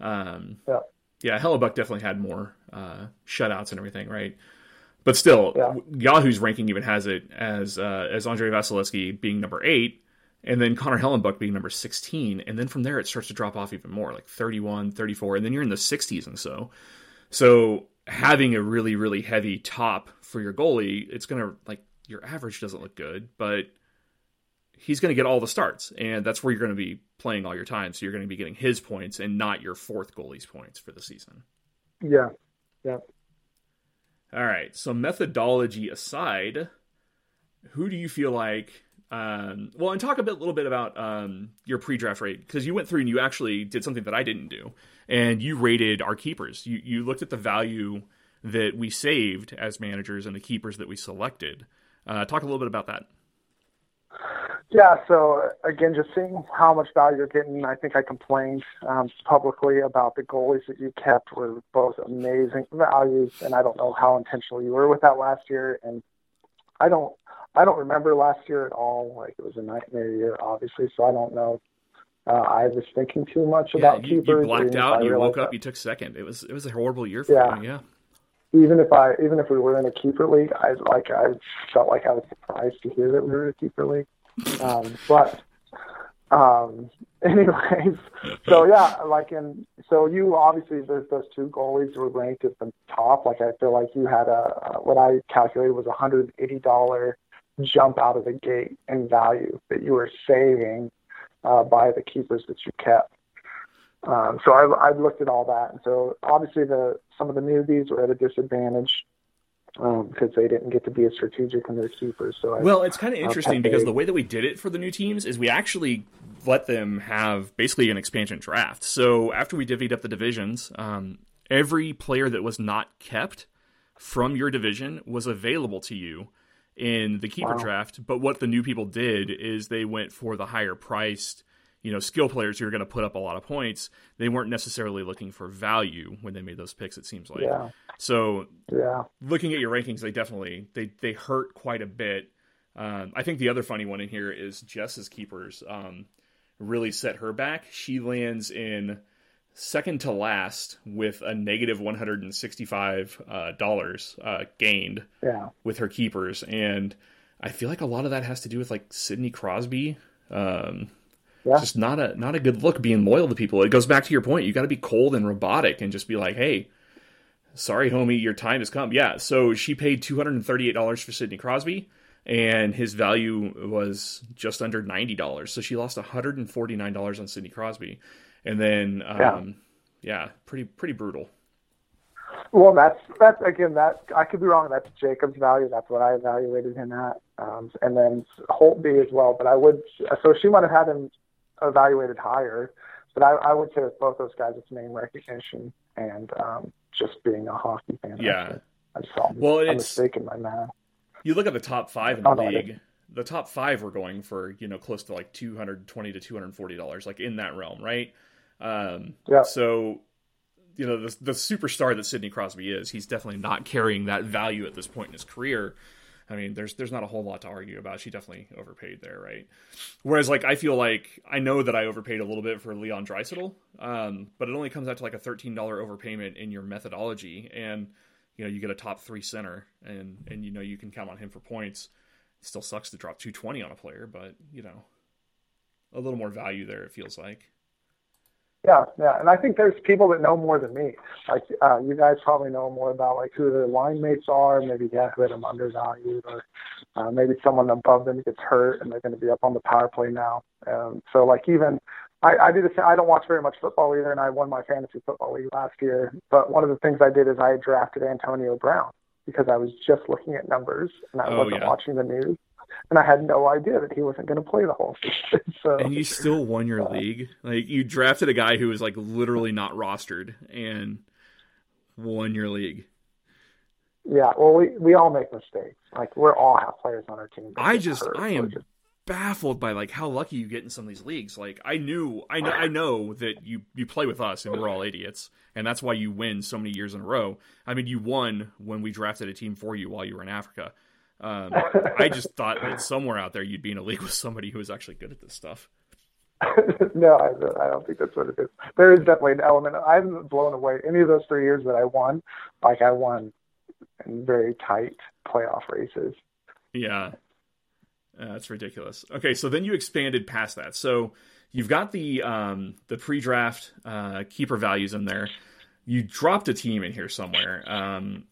Um, yeah, yeah. Hellebuyck definitely had more uh, shutouts and everything, right? But still, yeah. Yahoo's ranking even has it as uh, as Andrei Vasilevskiy being number eight, and then Connor Hellebuyck being number 16 and then from there it starts to drop off even more like 31 34 and then you're in the 60s and so so having a really really heavy top for your goalie it's going to like your average doesn't look good but he's going to get all the starts and that's where you're going to be playing all your time so you're going to be getting his points and not your fourth goalie's points for the season yeah yeah all right so methodology aside who do you feel like um, well, and talk a bit, little bit about um, your pre-draft rate because you went through and you actually did something that I didn't do, and you rated our keepers. You you looked at the value that we saved as managers and the keepers that we selected. Uh, talk a little bit about that. Yeah, so again, just seeing how much value you're getting, I think I complained um, publicly about the goalies that you kept were both amazing values, and I don't know how intentional you were with that last year, and I don't I don't remember last year at all. Like it was a nightmare year, obviously. So I don't know. Uh, I was thinking too much yeah, about you, keepers. You blacked out. You woke up. That. You took second. It was it was a horrible year for yeah. you. Yeah. Even if I even if we were in a keeper league, I like I felt like I was surprised to hear that we were in a keeper league. Um, but um, anyways, so yeah, like in so you obviously those those two goalies were ranked at the top. Like I feel like you had a what I calculated was a hundred eighty dollar jump out of the gate in value that you were saving uh, by the keepers that you kept. Um, so I, I looked at all that, and so obviously the some of the newbies were at a disadvantage um, because they didn't get to be as strategic in their keepers. So I, well, it's kind of interesting because the way that we did it for the new teams is we actually let them have basically an expansion draft. So after we divvied up the divisions, um, every player that was not kept from your division was available to you in the keeper wow. draft. But what the new people did is they went for the higher priced, you know, skill players who are going to put up a lot of points. They weren't necessarily looking for value when they made those picks. It seems like. Yeah. So yeah, looking at your rankings, they definitely they they hurt quite a bit. Um, I think the other funny one in here is Jess's keepers um, really set her back. She lands in second to last with a negative one hundred and sixty five uh, dollars uh, gained yeah. with her keepers, and I feel like a lot of that has to do with like Sidney Crosby. Um, yeah. just not a not a good look being loyal to people. It goes back to your point. You got to be cold and robotic and just be like, hey, sorry, homie, your time has come. Yeah. So she paid two hundred and thirty eight dollars for Sidney Crosby, and his value was just under ninety dollars. So she lost one hundred and forty nine dollars on Sidney Crosby, and then um, yeah. yeah, pretty pretty brutal. Well, that's that's again that I could be wrong. That's Jacob's value. That's what I evaluated him at, um, and then Holtby as well. But I would so she might have had him evaluated higher, but I, I would say with both those guys, it's name recognition and um, just being a hockey fan. Yeah, I saw. Well, I'm it's mistaken my math. You look at the top five in the league. The top five were going for you know close to like two hundred twenty to two hundred forty dollars, like in that realm, right? Um, yeah. So you know the the superstar that Sidney Crosby is, he's definitely not carrying that value at this point in his career. I mean, there's there's not a whole lot to argue about. She definitely overpaid there, right? Whereas, like, I feel like I know that I overpaid a little bit for Leon Draisaitl, um, but it only comes out to like a thirteen dollar overpayment in your methodology, and you know you get a top three center, and and you know you can count on him for points. It still sucks to drop two twenty on a player, but you know, a little more value there. It feels like. Yeah, yeah, and I think there's people that know more than me. Like uh, you guys probably know more about like who their line mates are, maybe yeah, who had them undervalued, or uh, maybe someone above them gets hurt and they're going to be up on the power play now. Um, so like even I, I do the same. I don't watch very much football either, and I won my fantasy football league last year. But one of the things I did is I drafted Antonio Brown because I was just looking at numbers and I oh, wasn't yeah. watching the news and I had no idea that he wasn't going to play the whole season. So, and you still won your uh, league. Like you drafted a guy who was like literally not rostered and won your league. Yeah, well, we we all make mistakes. Like we're all have players on our team. I just hurt, I am just... baffled by like how lucky you get in some of these leagues. Like I knew I know I know that you you play with us and we're all idiots, and that's why you win so many years in a row. I mean, you won when we drafted a team for you while you were in Africa. Um, I just thought that somewhere out there you'd be in a league with somebody who is actually good at this stuff. no, I, I don't think that's what it is. There is definitely an element. I haven't blown away any of those three years that I won. Like I won in very tight playoff races. Yeah, uh, that's ridiculous. Okay, so then you expanded past that. So you've got the um, the pre-draft uh, keeper values in there. You dropped a team in here somewhere um,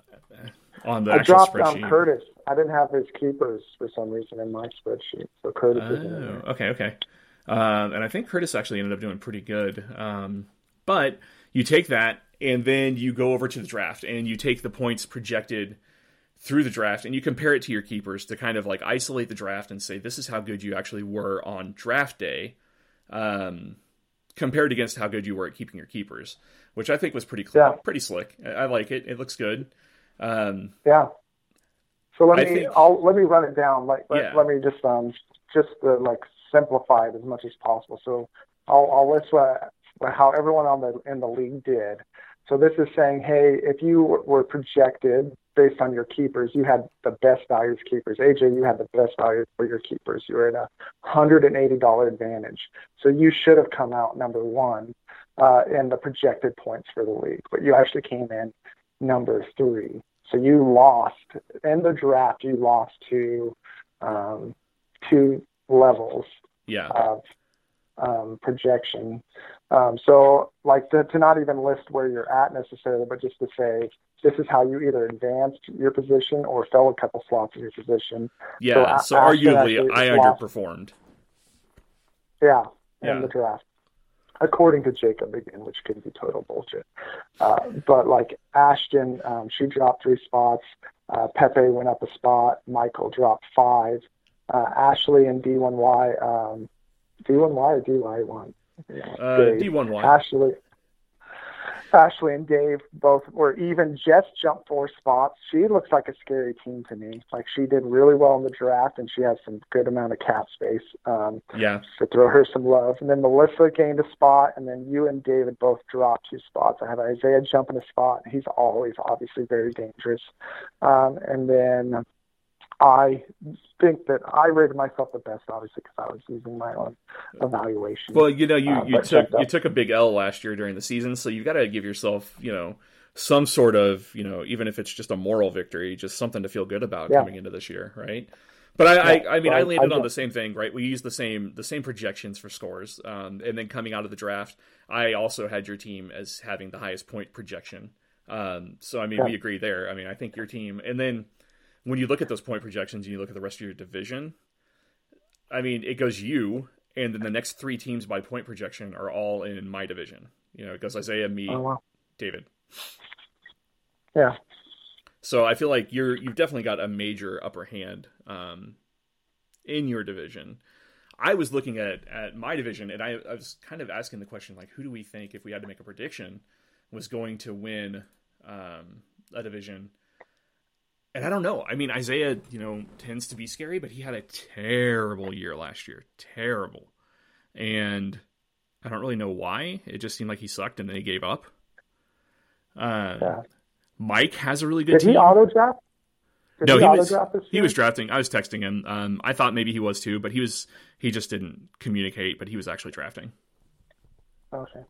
on the I dropped spreadsheet. Um, Curtis. I didn't have his keepers for some reason in my spreadsheet. So Curtis oh, is in there. Okay, okay. Um, and I think Curtis actually ended up doing pretty good. Um, but you take that and then you go over to the draft and you take the points projected through the draft and you compare it to your keepers to kind of like isolate the draft and say this is how good you actually were on draft day um, compared against how good you were at keeping your keepers which i think was pretty yeah. pretty slick I, I, like it it looks good um, yeah so let I me think, I'll let me run it down. Like let, yeah. let me just um just uh, like simplify it as much as possible. So I'll I'll list what, how everyone on the in the league did. So this is saying, hey, if you were projected based on your keepers, you had the best values keepers. AJ, you had the best values for your keepers. You were at a hundred and eighty dollar advantage. So you should have come out number one uh, in the projected points for the league, but you actually came in number three. So you lost in the draft. You lost to um, two levels yeah. of um, projection. Um, so, like to, to not even list where you're at necessarily, but just to say this is how you either advanced your position or fell a couple slots in your position. Yeah. So, so arguably, I underperformed. Yeah, yeah, in the draft according to Jacob again, which could be total bullshit. Uh, but like Ashton, um, she dropped three spots. Uh, Pepe went up a spot. Michael dropped five. Uh, Ashley and D1Y, um, D1Y or DY1? Uh, D1Y. Ashley, Ashley and Dave both were even. Jess jumped four spots. She looks like a scary team to me. Like she did really well in the draft, and she has some good amount of cap space. Um, yeah. To throw her some love, and then Melissa gained a spot, and then you and David both dropped two spots. I have Isaiah jumping a spot. He's always obviously very dangerous. Um, and then I think that I rated myself the best, obviously, because I was using my own evaluation. Well, you know, you, uh, you took you took a big L last year during the season, so you've got to give yourself, you know, some sort of, you know, even if it's just a moral victory, just something to feel good about yeah. coming into this year, right? But I, yeah, I, I mean, I, I landed I on the same thing, right? We used the same the same projections for scores, um, and then coming out of the draft, I also had your team as having the highest point projection. Um, so I mean, yeah. we agree there. I mean, I think your team, and then when you look at those point projections and you look at the rest of your division, I mean, it goes you, and then the next three teams by point projection are all in my division. You know, it goes Isaiah, me, oh, wow. David. Yeah. So I feel like you're you've definitely got a major upper hand um, in your division. I was looking at at my division, and I, I was kind of asking the question like, who do we think, if we had to make a prediction, was going to win um, a division? And I don't know. I mean, Isaiah, you know, tends to be scary, but he had a terrible year last year, terrible, and I don't really know why. It just seemed like he sucked, and then he gave up. Uh, yeah. Mike has a really good Did team. he auto draft? no, he, he was he was drafting. I was texting him. Um, I thought maybe he was too, but he was he just didn't communicate. But he was actually drafting. Okay.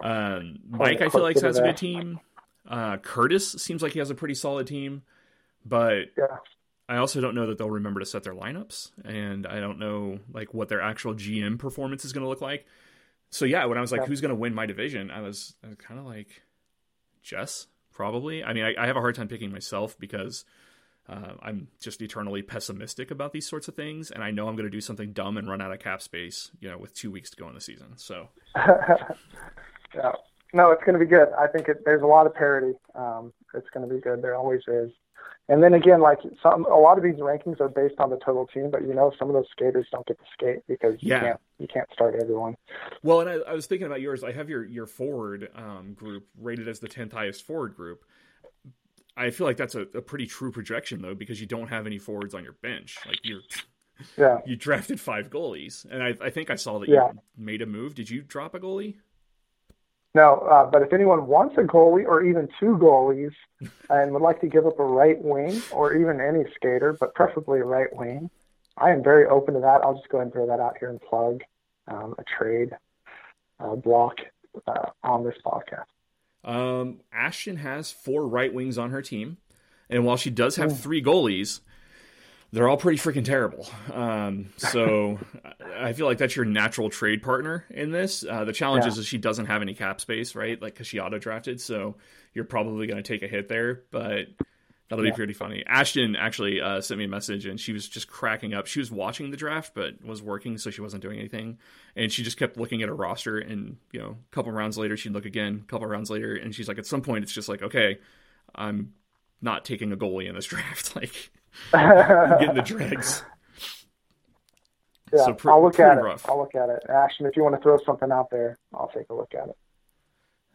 Um, Mike, I feel like has a good team. Uh, Curtis seems like he has a pretty solid team, but yeah. I also don't know that they'll remember to set their lineups, and I don't know like what their actual GM performance is going to look like. So yeah, when I was like, yeah. "Who's going to win my division?" I was, was kind of like, Jess probably. I mean, I, I have a hard time picking myself because uh, I'm just eternally pessimistic about these sorts of things, and I know I'm going to do something dumb and run out of cap space, you know, with two weeks to go in the season. So, yeah, no, it's going to be good. I think it, there's a lot of parity. Um, it's going to be good. There always is. And then again, like some, a lot of these rankings are based on the total team, but you know, some of those skaters don't get to skate because you yeah. can't you can't start everyone. Well, and I, I was thinking about yours. I have your your forward um, group rated as the tenth highest forward group. I feel like that's a, a, pretty true projection though, because you don't have any forwards on your bench. Like you're, yeah, you drafted five goalies, and I, I think I saw that yeah. you made a move. Did you drop a goalie? No, uh, but if anyone wants a goalie or even two goalies and would like to give up a right wing or even any skater, but preferably a right wing, I am very open to that. I'll just go ahead and throw that out here and plug um, a trade uh, block uh, on this podcast. Um, Ashton has four right wings on her team, and while she does have hmm. three goalies, they're all pretty freaking terrible. Um, so I feel like that's your natural trade partner in this. Uh, the challenge yeah. is, she doesn't have any cap space, right? Like because she auto drafted, so you're probably going to take a hit there, but that'll yeah. be pretty funny. Ashton actually uh, sent me a message and she was just cracking up. She was watching the draft, but was working, so she wasn't doing anything, and she just kept looking at her roster. And you know, a couple rounds later, she'd look again. A couple rounds later, and she's like, at some point, it's just like, okay, I'm not taking a goalie in this draft, like getting the dregs. Yeah, so I'll look at rough. it. I'll look at it. Ashton, if you want to throw something out there, I'll take a look at it.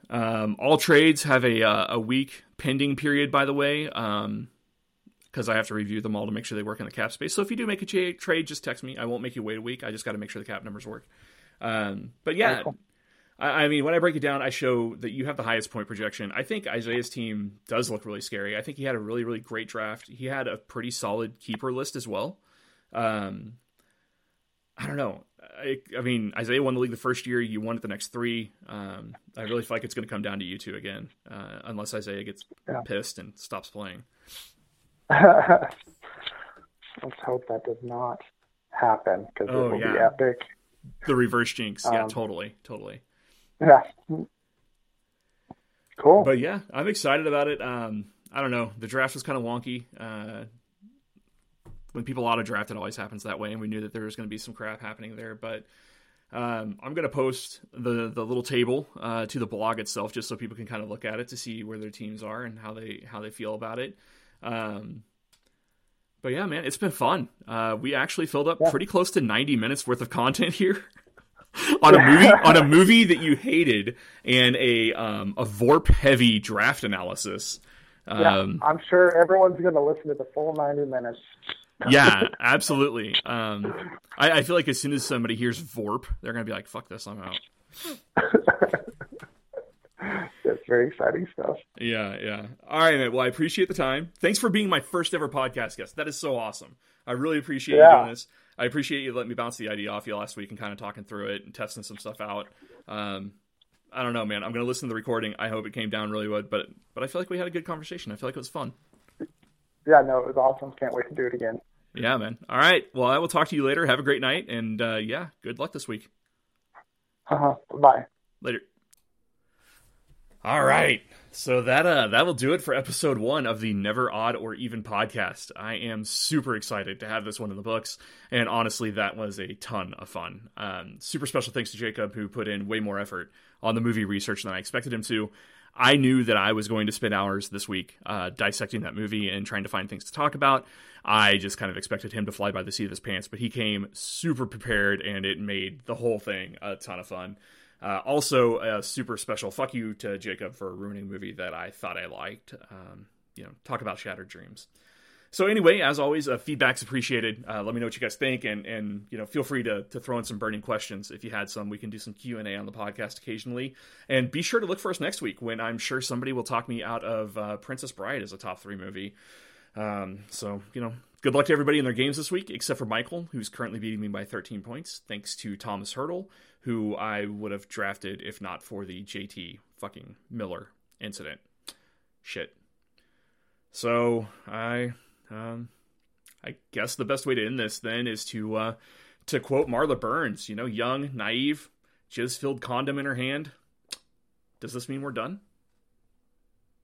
Um, all trades have a uh, a week pending period, by the way, because um, I have to review them all to make sure they work in the cap space. So if you do make a trade, just text me. I won't make you wait a week. I just got to make sure the cap numbers work. Um, but yeah, cool. I, I, mean, when I break it down, I show that you have the highest point projection. I think Isaiah's team does look really scary. I think he had a really, really great draft. He had a pretty solid keeper list as well. Um, I don't know. I, I, mean, Isaiah won the league the first year. You won it the next three. Um, I really feel like it's going to come down to you two again, uh, unless Isaiah gets yeah. pissed and stops playing. Let's hope that does not happen because oh, it will yeah. be epic. The reverse jinx. Yeah, um, totally, totally. Yeah. Cool. But yeah, I'm excited about it. Um, I don't know. The draft was kind of wonky. Uh, when people auto draft, it always happens that way, and we knew that there was going to be some crap happening there. But um, I'm going to post the the little table uh, to the blog itself, just so people can kind of look at it to see where their teams are and how they how they feel about it. Um, but yeah, man, it's been fun. Uh, we actually filled up yeah. pretty close to 90 minutes worth of content here. On a movie on a movie that you hated and a um, a Vorp heavy draft analysis. Um, yeah, I'm sure everyone's going to listen to the full 90 minutes yeah, absolutely. Um, I, I, feel like as soon as somebody hears Vorp, they're gonna be like, "Fuck this, I'm out." That's very exciting stuff. Yeah, yeah. All right, man. Well, I appreciate the time. Thanks for being my first ever podcast guest. That is so awesome. I really appreciate yeah. you doing this. I appreciate you letting me bounce the idea off you last week and kind of talking through it and testing some stuff out. Um, I don't know, man. I'm gonna listen to the recording. I hope it came down really good, but but I feel like we had a good conversation. I feel like it was fun yeah, no, it was awesome. Can't wait to do it again. Yeah, man. All right. Well, I will talk to you later. Have a great night, and uh, yeah, good luck this week. Uh-huh. Bye. Later. All right. So that uh that will do it for episode one of the Never Odd or Even podcast. I am super excited to have this one in the books, and honestly, that was a ton of fun. Um, super special thanks to Jacob who put in way more effort on the movie research than I expected him to. I knew that I was going to spend hours this week uh, dissecting that movie and trying to find things to talk about. I just kind of expected him to fly by the seat of his pants, but he came super prepared, and it made the whole thing a ton of fun. Uh, also, a super special fuck you to Jacob for ruining a movie that I thought I liked. Um, you know, talk about shattered dreams. So anyway, as always, uh, feedback's appreciated. Uh, let me know what you guys think, and and you know, feel free to to throw in some burning questions if you had some. We can do some Q and A on the podcast occasionally, and be sure to look for us next week when I'm sure somebody will talk me out of uh, Princess Bride as a top three movie. Um, so you know, good luck to everybody in their games this week, except for Michael, who's currently beating me by 13 points, thanks to Thomas Hertl, who I would have drafted if not for the JT fucking Miller incident. Shit. So I um, I guess the best way to end this then is to uh, to quote Marla Burns. You know, young, naive, jizz filled condom in her hand. Does this mean we're done?